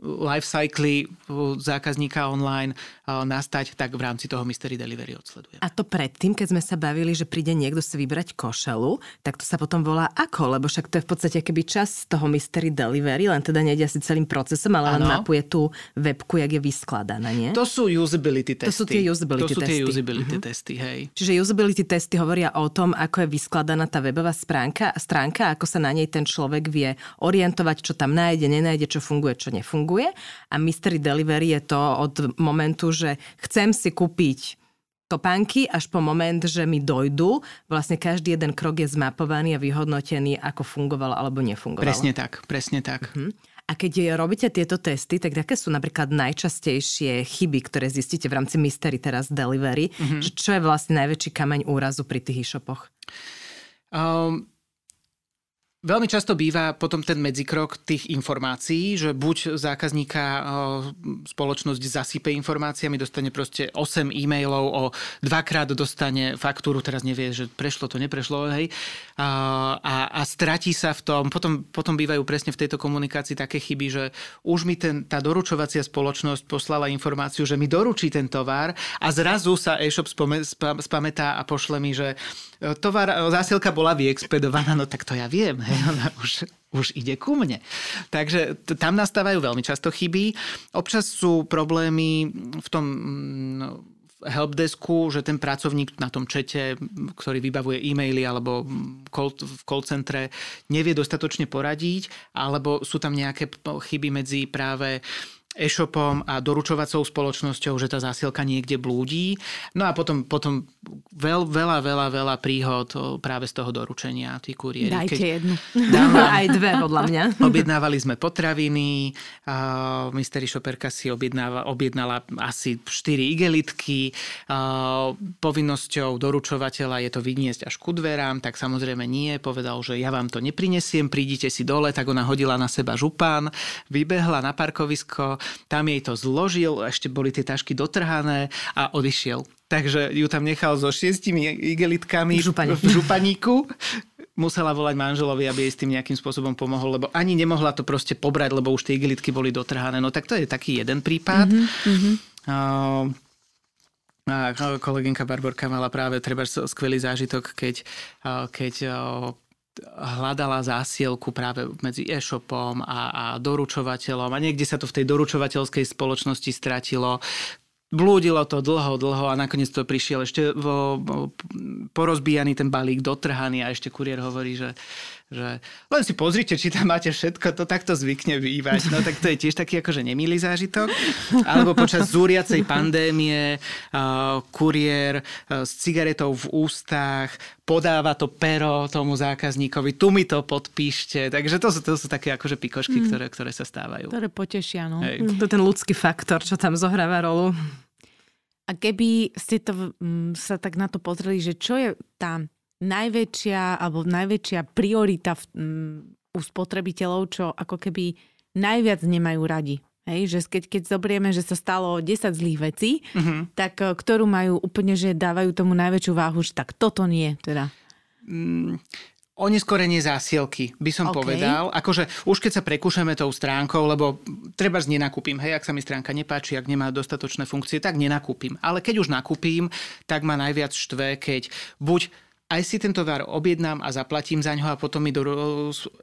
life cycly zákazníka online nastať, tak v rámci toho Mystery Delivery odsledujem. A to predtým, keď sme sa bavili, že príde niekto si vybrať košelu, tak to sa potom volá ako? Lebo však to je v podstate keby čas toho Mystery Delivery, len teda nejde asi celým procesom, ale len mapuje tú webku, jak je vyskladaná, nie? To sú usability testy. To sú tie usability to sú tie testy. usability uh-huh. testy, hej. Čiže usability testy hovoria o tom, ako je vyskladaná tá webová stránka, stránka ako sa na nej ten človek vie orientovať, čo tam nájde, nenájde, čo funguje, čo nefunguje funguje a mystery delivery je to od momentu, že chcem si kúpiť topánky až po moment, že mi dojdú. Vlastne každý jeden krok je zmapovaný a vyhodnotený, ako fungoval alebo nefungoval. Presne tak, presne tak. Uh-huh. A keď robíte tieto testy, tak aké sú napríklad najčastejšie chyby, ktoré zistíte v rámci Mystery teraz Delivery? Uh-huh. Čo je vlastne najväčší kameň úrazu pri tých e-shopoch? Um, Veľmi často býva potom ten medzikrok tých informácií, že buď zákazníka spoločnosť zasype informáciami, dostane proste 8 e-mailov, o dvakrát dostane faktúru, teraz nevie, že prešlo to, neprešlo, hej, a, a, stratí sa v tom. Potom, potom bývajú presne v tejto komunikácii také chyby, že už mi ten, tá doručovacia spoločnosť poslala informáciu, že mi doručí ten tovar a zrazu sa e-shop spome, spamätá a pošle mi, že tovar, zásielka bola vyexpedovaná, no tak to ja viem, hej ona už, už ide ku mne. Takže t- tam nastávajú veľmi často chyby. Občas sú problémy v tom no, helpdesku, že ten pracovník na tom čete, ktorý vybavuje e-maily alebo call, v call centre, nevie dostatočne poradiť, alebo sú tam nejaké chyby medzi práve e-shopom a doručovacou spoločnosťou, že tá zásielka niekde blúdi. No a potom, potom veľ, veľa, veľa, veľa príhod práve z toho doručenia, tí kuriéri. Dajte Keď jednu. Dávam, Aj dve, podľa mňa. Objednávali sme potraviny, uh, Mystery Shopperka si objednala asi 4 igelitky, uh, povinnosťou doručovateľa je to vyniesť až ku dverám, tak samozrejme nie, povedal, že ja vám to neprinesiem, prídite si dole, tak ona hodila na seba župán, vybehla na parkovisko, tam jej to zložil, ešte boli tie tašky dotrhané a odišiel. Takže ju tam nechal so šiestimi igelitkami v, v županíku musela volať manželovi, aby jej s tým nejakým spôsobom pomohol, lebo ani nemohla to proste pobrať, lebo už tie igelitky boli dotrhané. No tak to je taký jeden prípad. Mm-hmm. Uh, a kolegynka Barborka mala práve treba skvelý zážitok, keď, keď hľadala zásielku práve medzi e-shopom a, a doručovateľom a niekde sa to v tej doručovateľskej spoločnosti stratilo. Blúdilo to dlho, dlho a nakoniec to prišiel ešte vo, vo, porozbíjaný ten balík, dotrhaný a ešte kuriér hovorí, že že len si pozrite, či tam máte všetko, to takto zvykne bývať. No tak to je tiež taký akože nemilý zážitok. Alebo počas zúriacej pandémie uh, kuriér uh, s cigaretou v ústach podáva to pero tomu zákazníkovi, tu mi to podpíšte. Takže to sú, to sú také akože pikošky, mm. ktoré, ktoré sa stávajú. Ktoré potešia, no. Hej. To je ten ľudský faktor, čo tam zohráva rolu. A keby ste to, m, sa tak na to pozreli, že čo je tá najväčšia alebo najväčšia priorita v, um, u spotrebiteľov, čo ako keby najviac nemajú radi. Hej, že keď, keď zobrieme, že sa stalo 10 zlých vecí, uh-huh. tak e, ktorú majú úplne, že dávajú tomu najväčšiu váhu, že tak toto nie, teda. Mm, Oneskorenie zásielky, by som okay. povedal. Akože už keď sa prekúšame tou stránkou, lebo treba z nenakúpim, hej, ak sa mi stránka nepáči, ak nemá dostatočné funkcie, tak nenakúpim. Ale keď už nakúpim, tak ma najviac štve, keď buď aj si ten tovar objednám a zaplatím za ňo a potom mi do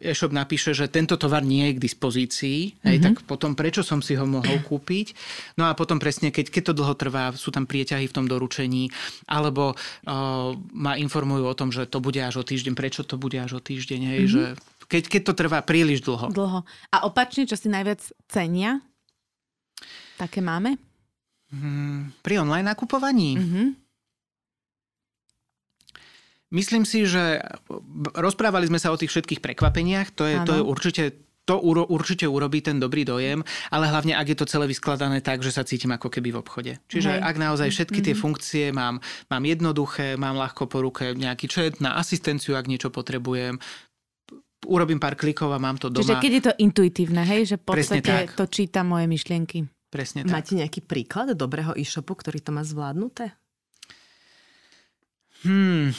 e-shop napíše, že tento tovar nie je k dispozícii, mm-hmm. hej, tak potom prečo som si ho mohol kúpiť? No a potom presne, keď, keď to dlho trvá, sú tam prieťahy v tom doručení, alebo uh, ma informujú o tom, že to bude až o týždeň, prečo to bude až o týždeň, hej, mm-hmm. že keď, keď to trvá príliš dlho. Dlho. A opačne, čo si najviac cenia? Také máme? Hmm, pri online nakupovaní? Mm-hmm. Myslím si, že rozprávali sme sa o tých všetkých prekvapeniach, to je, to je určite to uro, určite urobí ten dobrý dojem, ale hlavne ak je to celé vyskladané tak, že sa cítim ako keby v obchode. Čiže Hej. ak naozaj všetky tie mm-hmm. funkcie mám, mám jednoduché, mám ľahko po ruke nejaký čet na asistenciu, ak niečo potrebujem, urobím pár klikov a mám to doma. Čiže keď je to intuitívne, hej, že v podstate to číta moje myšlienky. Presne tak. Máte nejaký príklad dobrého e-shopu, ktorý to má zvládnuté? Hmm,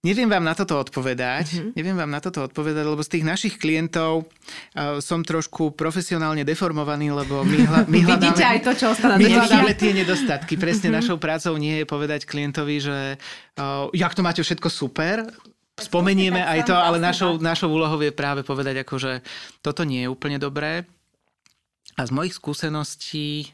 Neviem vám na toto odpovedať. Mm-hmm. Neviem vám na toto odpovedať, lebo z tých našich klientov uh, som trošku profesionálne deformovaný, lebo my, hľa, my hľadáme, Vidíte aj to, čo my hľadáme tie nedostatky. Presne mm-hmm. našou prácou nie je povedať klientovi, že uh, jak to máte všetko super, spomenieme aj to, ale našou, našou úlohou je práve povedať, ako, že toto nie je úplne dobré. A z mojich skúseností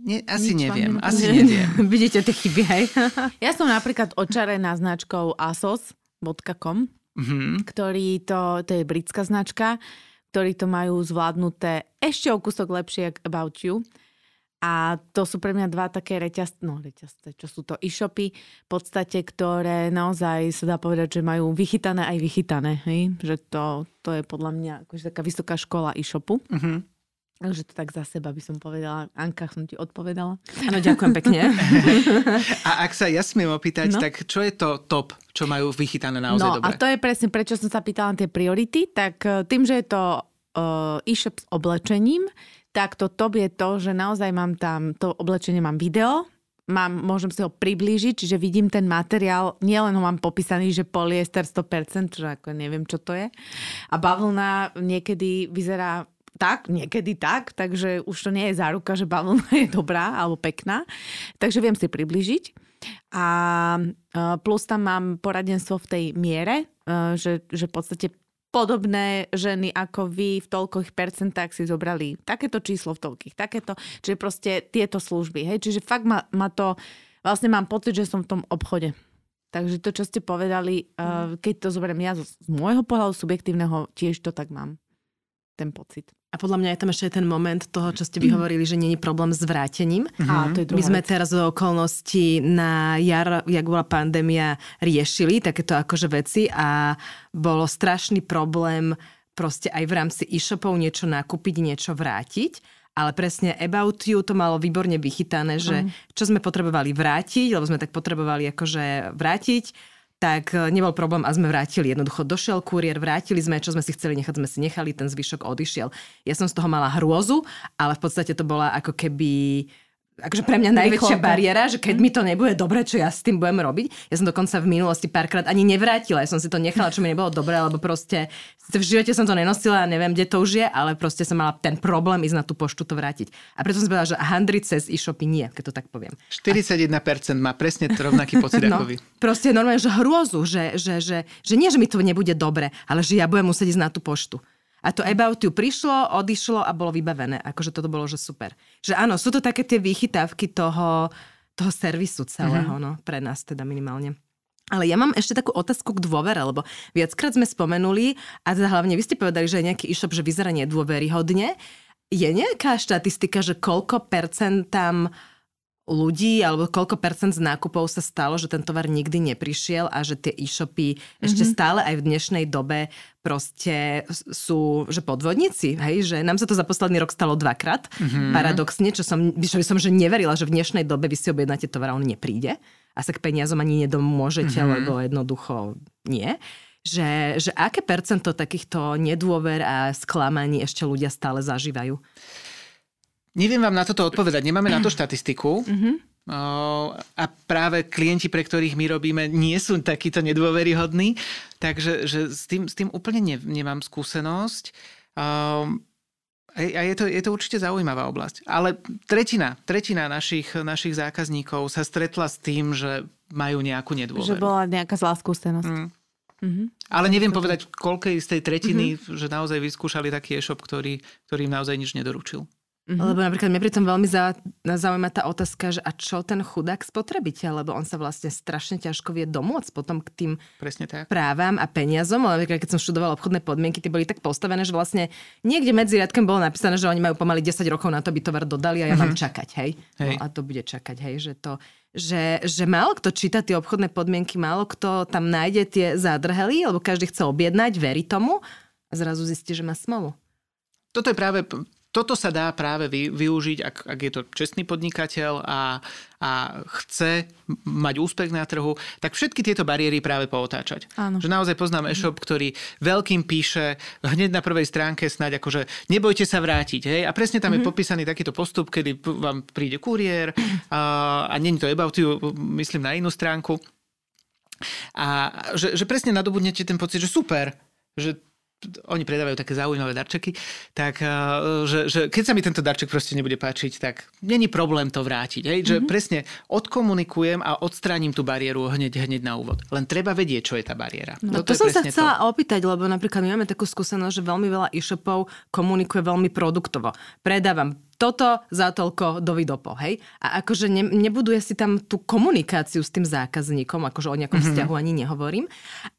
Nie, asi Nič neviem, asi neviem. Vidíte tie chyby, hej? ja som napríklad očarená značkou asos.com, mm-hmm. ktorý to, to je britská značka, ktorí to majú zvládnuté ešte o kúsok lepšie ako About You. A to sú pre mňa dva také reťazce, no reťazce, čo sú to e-shopy, v podstate, ktoré naozaj sa dá povedať, že majú vychytané aj vychytané. Hej? Že to, to je podľa mňa akože taká vysoká škola e-shopu. Mm-hmm. Takže to tak za seba by som povedala. Anka, som ti odpovedala. Áno, ďakujem pekne. a ak sa ja smiem opýtať, no? tak čo je to top, čo majú vychytané naozaj no, dobre? a to je presne, prečo som sa pýtala na tie priority, tak e, tým, že je to uh, e-shop s oblečením, tak to top je to, že naozaj mám tam, to oblečenie mám video, mám, môžem si ho priblížiť, čiže vidím ten materiál, nielen ho mám popísaný, že polyester 100%, čo ako neviem, čo to je. A bavlna niekedy vyzerá tak, niekedy tak, takže už to nie je záruka, že bavlna je dobrá alebo pekná. Takže viem si približiť. A e, plus tam mám poradenstvo v tej miere, e, že, že v podstate podobné ženy ako vy v toľkých percentách si zobrali takéto číslo v toľkých, takéto, čiže proste tieto služby. Hej? Čiže fakt ma, ma to, vlastne mám pocit, že som v tom obchode. Takže to, čo ste povedali, mm. keď to zoberiem ja z, z môjho pohľadu subjektívneho, tiež to tak mám. Ten pocit. A podľa mňa je tam ešte ten moment toho, čo ste vyhovorili, že není problém s vrátením. Mm-hmm. A to je My sme teraz do okolností na jar, jak bola pandémia, riešili takéto akože veci a bolo strašný problém proste aj v rámci e-shopov niečo nakúpiť, niečo vrátiť. Ale presne About You to malo výborne vychytané, že mm. čo sme potrebovali vrátiť, lebo sme tak potrebovali akože vrátiť, tak e, nebol problém a sme vrátili. Jednoducho došiel kuriér, vrátili sme, čo sme si chceli nechať, sme si nechali, ten zvyšok odišiel. Ja som z toho mala hrôzu, ale v podstate to bola ako keby akože pre mňa najväčšia bariéra, že keď mi to nebude dobre, čo ja s tým budem robiť. Ja som dokonca v minulosti párkrát ani nevrátila, ja som si to nechala, čo mi nebolo dobre, lebo proste v živote som to nenosila a neviem, kde to už je, ale proste som mala ten problém ísť na tú poštu to vrátiť. A preto som si povedala, že handriť cez e-shopy nie, keď to tak poviem. 41% má presne rovnaký pocit no, ako vy. Proste normálne, že hrôzu, že, že, že, že nie, že mi to nebude dobre, ale že ja budem musieť ísť na tú poštu. A to About You prišlo, odišlo a bolo vybavené. Akože toto bolo, že super. Že áno, sú to také tie výchytávky toho, toho servisu celého, mm-hmm. no, pre nás teda minimálne. Ale ja mám ešte takú otázku k dôvere, lebo viackrát sme spomenuli, a teda hlavne vy ste povedali, že je nejaký e-shop, že vyzerá nedôveryhodne. Je nejaká štatistika, že koľko percent tam ľudí, alebo koľko percent z nákupov sa stalo, že ten tovar nikdy neprišiel a že tie e-shopy mm-hmm. ešte mhm. stále aj v dnešnej dobe proste sú, že podvodníci, hej, že nám sa to za posledný rok stalo dvakrát, mm-hmm. paradoxne, čo som, čo by som že neverila, že v dnešnej dobe vy si objednáte tovar a on nepríde a sa k peniazom ani nedomôžete, mm-hmm. lebo jednoducho nie. Že, že aké percento takýchto nedôver a sklamaní ešte ľudia stále zažívajú? Neviem vám na toto odpovedať, nemáme na to štatistiku. Mm-hmm. A práve klienti, pre ktorých my robíme, nie sú takíto nedôveryhodní, takže že s, tým, s tým úplne ne, nemám skúsenosť. A je to, je to určite zaujímavá oblasť. Ale tretina, tretina našich, našich zákazníkov sa stretla s tým, že majú nejakú nedôveru. Že bola nejaká zlá skúsenosť. Mm. Mm-hmm. Ale neviem povedať, koľkej z tej tretiny, mm-hmm. že naozaj vyskúšali taký e-shop, ktorý, ktorý im naozaj nič nedoručil. Mm-hmm. Lebo napríklad mňa pri tom veľmi zaujíma tá otázka, že a čo ten chudák spotrebiteľ, lebo on sa vlastne strašne ťažko vie domôcť potom k tým Presne tak. právam a peniazom. Ale keď som študovala obchodné podmienky, tie boli tak postavené, že vlastne niekde medzi riadkom bolo napísané, že oni majú pomaly 10 rokov na to, aby tovar dodali a ja mm-hmm. mám čakať, hej? hej. No, a to bude čakať, hej, že to že, že málo kto číta tie obchodné podmienky, málo kto tam nájde tie zádrhely, lebo každý chce objednať, verí tomu a zrazu zistí, že má smolu. Toto je práve toto sa dá práve vy, využiť, ak, ak je to čestný podnikateľ a, a chce mať úspech na trhu, tak všetky tieto bariéry práve pootáčať. Áno. Že naozaj poznám e-shop, ktorý veľkým píše hneď na prvej stránke snáď akože nebojte sa vrátiť. Hej? A presne tam mm-hmm. je mhm. popísaný takýto postup, kedy vám príde kuriér a, a není to about you, myslím na inú stránku. A že, že presne nadobudnete ten pocit, že super, že oni predávajú také zaujímavé darčeky, tak eh, že, že keď sa mi tento darček proste nebude páčiť, tak není problém to vrátiť. Hej? Mm-hmm. Že mhm. presne odkomunikujem a odstránim tú bariéru hneď, hneď na úvod. Len treba vedieť, čo je tá bariéra. No to som sa chcela to. opýtať, lebo napríklad my máme takú skúsenosť, že veľmi veľa e-shopov komunikuje veľmi produktovo. Predávam toto za toľko do vidopo, hej? A akože ne, nebuduje si tam tú komunikáciu s tým zákazníkom, akože o nejakom mm-hmm. vzťahu ani nehovorím.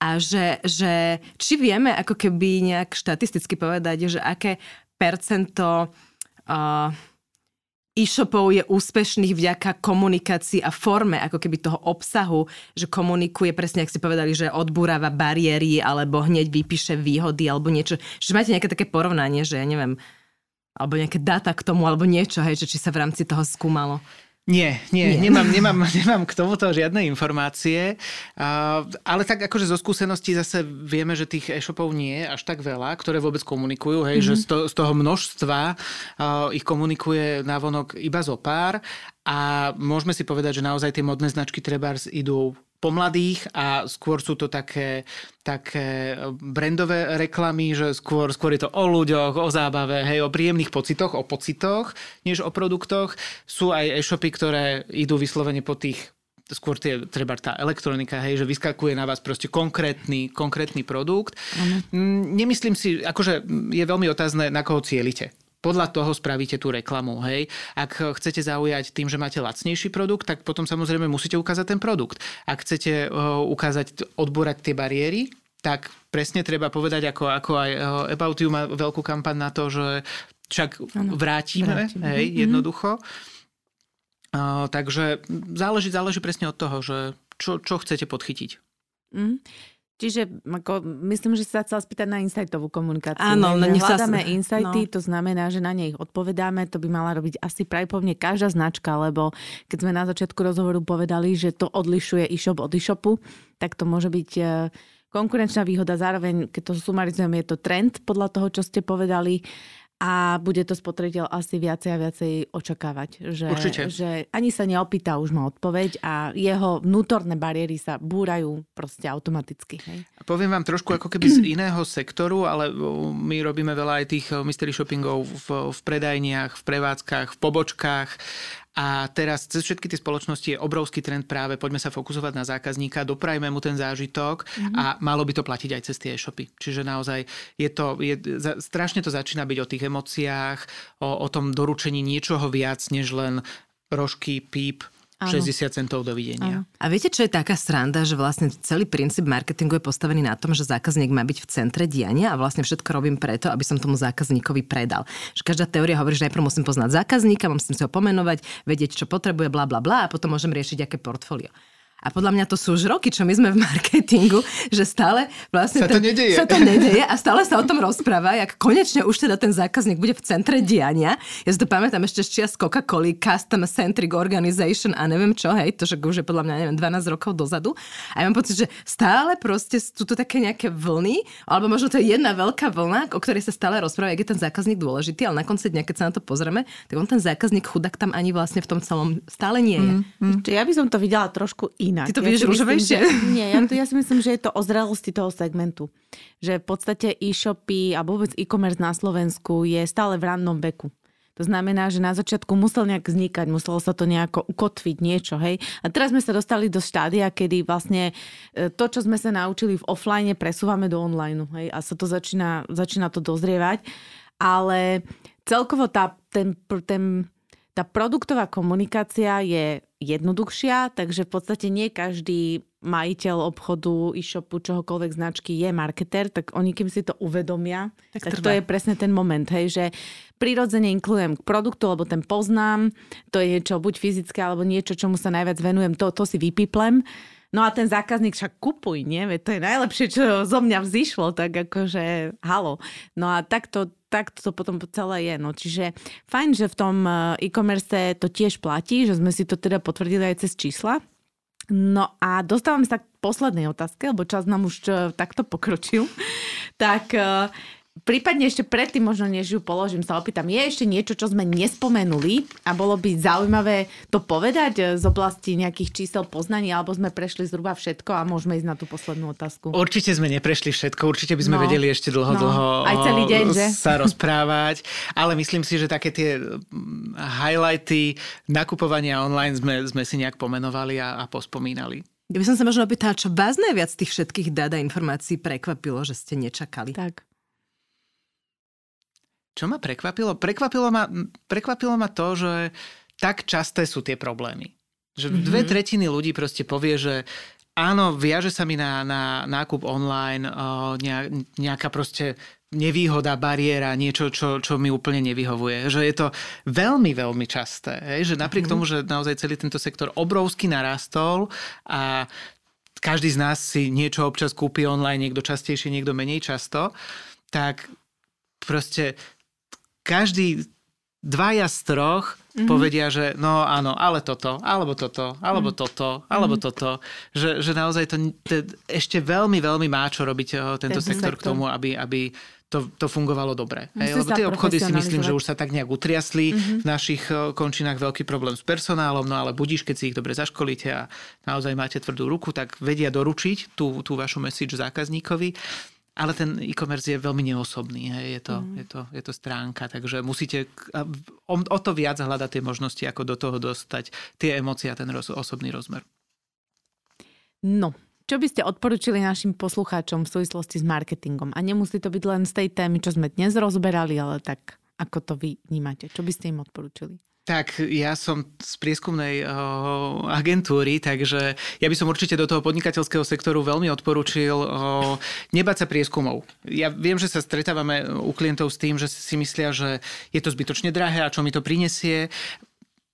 A že, že či vieme ako keby nejak štatisticky povedať, že aké percento uh, e-shopov je úspešných vďaka komunikácii a forme ako keby toho obsahu, že komunikuje presne, ak ste povedali, že odburáva bariéry alebo hneď vypíše výhody alebo niečo. Že máte nejaké také porovnanie, že ja neviem, alebo nejaké dáta k tomu, alebo niečo, hej, že či sa v rámci toho skúmalo? Nie, nie, nie. Nemám, nemám, nemám k tomuto žiadne informácie, uh, ale tak akože zo skúseností zase vieme, že tých e-shopov nie je až tak veľa, ktoré vôbec komunikujú, hej, mm-hmm. že z, to, z toho množstva uh, ich komunikuje návonok iba zo pár a môžeme si povedať, že naozaj tie modné značky trebárs idú po mladých a skôr sú to také, také brandové reklamy, že skôr, skôr je to o ľuďoch, o zábave, hej, o príjemných pocitoch, o pocitoch, než o produktoch. Sú aj e-shopy, ktoré idú vyslovene po tých skôr tie, treba tá elektronika, hej, že vyskakuje na vás proste konkrétny, konkrétny produkt. Mm, nemyslím si, akože je veľmi otázne, na koho cielite podľa toho spravíte tú reklamu. Hej. Ak chcete zaujať tým, že máte lacnejší produkt, tak potom samozrejme musíte ukázať ten produkt. Ak chcete uh, ukázať, odborať tie bariéry, tak presne treba povedať, ako, ako aj uh, About You má veľkú kampaň na to, že však ano, vrátime, vrátime, hej, mm-hmm. jednoducho. Uh, takže záleží, záleží presne od toho, že čo, čo chcete podchytiť. Mm. Čiže ako, myslím, že sa chcela spýtať na insightovú komunikáciu. Áno, no, hľadáme sa... insighty, no. to znamená, že na nej odpovedáme, to by mala robiť asi pravdepodobne každá značka, lebo keď sme na začiatku rozhovoru povedali, že to odlišuje e-shop od e-shopu, tak to môže byť e, konkurenčná výhoda. Zároveň, keď to sumarizujem, je to trend podľa toho, čo ste povedali a bude to spotrebiteľ asi viacej a viacej očakávať. Že, Určite. že ani sa neopýta, už má odpoveď a jeho vnútorné bariéry sa búrajú proste automaticky. Hej? Poviem vám trošku ako keby z iného sektoru, ale my robíme veľa aj tých mystery shoppingov v, v predajniach, v prevádzkach, v pobočkách a teraz cez všetky tie spoločnosti je obrovský trend práve poďme sa fokusovať na zákazníka, doprajme mu ten zážitok mm-hmm. a malo by to platiť aj cez tie e-shopy. Čiže naozaj je to, je, strašne to začína byť o tých emóciách, o, o tom doručení niečoho viac, než len rožky, píp, 60 centov dovidenia. A viete, čo je taká sranda, že vlastne celý princíp marketingu je postavený na tom, že zákazník má byť v centre diania a vlastne všetko robím preto, aby som tomu zákazníkovi predal. Že každá teória hovorí, že najprv musím poznať zákazníka, musím si ho pomenovať, vedieť, čo potrebuje, bla bla bla a potom môžem riešiť, aké portfólio. A podľa mňa to sú už roky, čo my sme v marketingu, že stále vlastne sa to, ten, nedeje. sa to nedeje a stále sa o tom rozpráva, jak konečne už teda ten zákazník bude v centre diania. Ja si to pamätám ešte z čias Coca-Cola, Custom Centric Organization a neviem čo, hej, to že už je podľa mňa, neviem, 12 rokov dozadu. A ja mám pocit, že stále proste sú tu také nejaké vlny, alebo možno to je jedna veľká vlna, o ktorej sa stále rozpráva, jak je ten zákazník dôležitý, ale na konci dňa, keď sa na to pozrieme, tak on ten zákazník chudák tam ani vlastne v tom celom stále nie je. Mm, mm. Ja by som to videla trošku inak. Ty to vidíš ja rúžovejšie? Nie, ja, to, ja si myslím, že je to o zrelosti toho segmentu. Že v podstate e-shopy a vôbec e-commerce na Slovensku je stále v rannom veku. To znamená, že na začiatku musel nejak vznikať, muselo sa to nejako ukotviť niečo, hej. A teraz sme sa dostali do štádia, kedy vlastne e, to, čo sme sa naučili v offline, presúvame do online, hej. A sa to začína, začína to dozrievať. Ale celkovo tá, ten, ten, tá produktová komunikácia je jednoduchšia, takže v podstate nie každý majiteľ obchodu, e-shopu, čohokoľvek značky je marketer, tak oni kým si to uvedomia, tak, tak to je presne ten moment, hej, že prirodzene inklujem k produktu, lebo ten poznám, to je niečo buď fyzické, alebo niečo, čomu sa najviac venujem, to, to si vypiplem No a ten zákazník však kupuj, nie? Veď to je najlepšie, čo zo mňa vzýšlo, tak akože halo. No a takto, takto to potom celé je. No čiže fajn, že v tom e, e-commerce to tiež platí, že sme si to teda potvrdili aj cez čísla. No a dostávam sa k poslednej otázke, lebo čas nám už e, takto pokročil. tak e, Prípadne ešte predtým, možno než ju položím, sa opýtam, je ešte niečo, čo sme nespomenuli a bolo by zaujímavé to povedať eh, z oblasti nejakých čísel poznaní, alebo sme prešli zhruba všetko a môžeme ísť na tú poslednú otázku. Určite sme neprešli všetko, určite by sme no, vedeli ešte dlho, no, dlho aj celý deň, že? sa rozprávať, ale myslím si, že také tie mm, highlighty nakupovania online sme, sme si nejak pomenovali a, a pospomínali. Ja by som sa možno opýtala, čo vás najviac tých všetkých dát a informácií prekvapilo, že ste nečakali? Tak. Čo ma prekvapilo? Prekvapilo ma, prekvapilo ma to, že tak časté sú tie problémy. Že mm-hmm. dve tretiny ľudí proste povie, že áno, viaže sa mi na, na nákup online o, nejaká proste nevýhoda, bariéra, niečo, čo, čo mi úplne nevyhovuje. Že je to veľmi, veľmi časté. Hej? Že napriek mm-hmm. tomu, že naozaj celý tento sektor obrovsky narastol a každý z nás si niečo občas kúpi online, niekto častejšie, niekto menej často, tak proste každý dvaja z troch mm-hmm. povedia, že no áno, ale toto, alebo toto, alebo mm. toto, alebo mm-hmm. toto. Že, že naozaj to, to ešte veľmi, veľmi má čo robiť eh, tento, sektor, sektor k tomu, aby, aby to, to fungovalo dobre. Hej, lebo tie obchody si myslím, že už sa tak nejak utriasli. Mm-hmm. V našich eh, končinách veľký problém s personálom, no ale budíš, keď si ich dobre zaškolíte a naozaj máte tvrdú ruku, tak vedia doručiť tú, tú vašu message zákazníkovi. Ale ten e-commerce je veľmi neosobný, hej. Je, to, mm. je, to, je to stránka, takže musíte o, o to viac hľadať tie možnosti, ako do toho dostať tie emócie a ten roz, osobný rozmer. No, čo by ste odporučili našim poslucháčom v súvislosti s marketingom? A nemusí to byť len z tej témy, čo sme dnes rozberali, ale tak ako to vy vnímate? Čo by ste im odporúčili? Tak ja som z prieskumnej o, agentúry, takže ja by som určite do toho podnikateľského sektoru veľmi odporúčil o, nebať sa prieskumov. Ja viem, že sa stretávame u klientov s tým, že si myslia, že je to zbytočne drahé a čo mi to prinesie.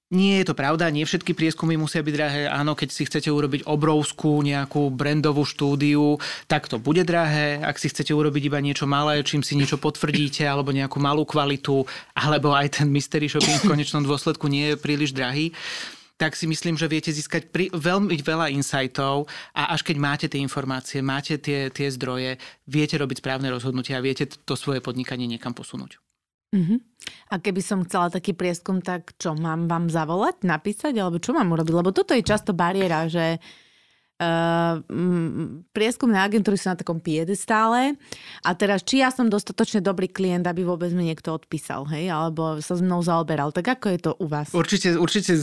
Nie je to pravda, nie všetky prieskumy musia byť drahé. Áno, keď si chcete urobiť obrovskú nejakú brandovú štúdiu, tak to bude drahé. Ak si chcete urobiť iba niečo malé, čím si niečo potvrdíte, alebo nejakú malú kvalitu, alebo aj ten mystery shopping v konečnom dôsledku nie je príliš drahý, tak si myslím, že viete získať pri, veľmi veľa insightov a až keď máte tie informácie, máte tie, tie zdroje, viete robiť správne rozhodnutia a viete to svoje podnikanie niekam posunúť. Uh-huh. A keby som chcela taký prieskum, tak čo, mám vám zavolať, napísať, alebo čo mám urobiť? Lebo toto je často bariéra, že Uh, prieskumné agentúry sú na takom piedestále a teraz či ja som dostatočne dobrý klient, aby vôbec mi niekto odpísal, hej, alebo sa s mnou zaoberal. Tak ako je to u vás? Určite, určite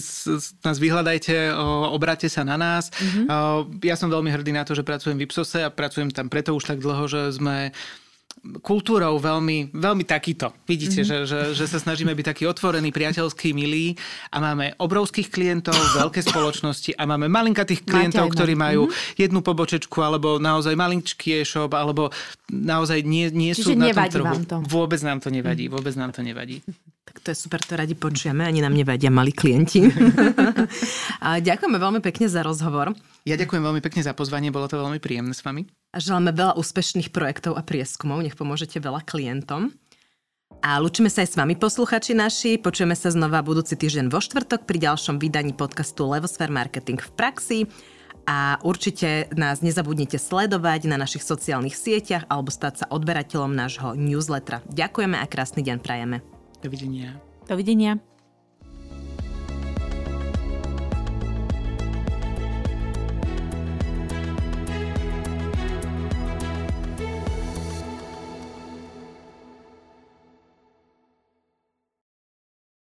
nás vyhľadajte, obráte sa na nás. Uh-huh. Ja som veľmi hrdý na to, že pracujem v Ipsose a pracujem tam preto už tak dlho, že sme kultúrou veľmi, veľmi takýto. Vidíte, mm-hmm. že, že, že sa snažíme byť taký otvorený, priateľský, milý a máme obrovských klientov, veľké spoločnosti a máme malinkatých klientov, ktorí majú mm-hmm. jednu pobočečku alebo naozaj malinčký e-shop alebo naozaj nie, nie sú na tom trhu. Vám to. Vôbec nám to nevadí, vôbec nám to nevadí. Tak to je super, to radi počujeme, ani nám nevadia mali klienti. a ďakujeme veľmi pekne za rozhovor. Ja ďakujem veľmi pekne za pozvanie, bolo to veľmi príjemné s vami. A želáme veľa úspešných projektov a prieskumov, nech pomôžete veľa klientom. A lučíme sa aj s vami, posluchači naši. Počujeme sa znova budúci týždeň vo štvrtok pri ďalšom vydaní podcastu Levosphere Marketing v praxi. A určite nás nezabudnite sledovať na našich sociálnych sieťach alebo stať sa odberateľom nášho newslettera. Ďakujeme a krásny deň prajeme. Dovidenia. Dovidenia.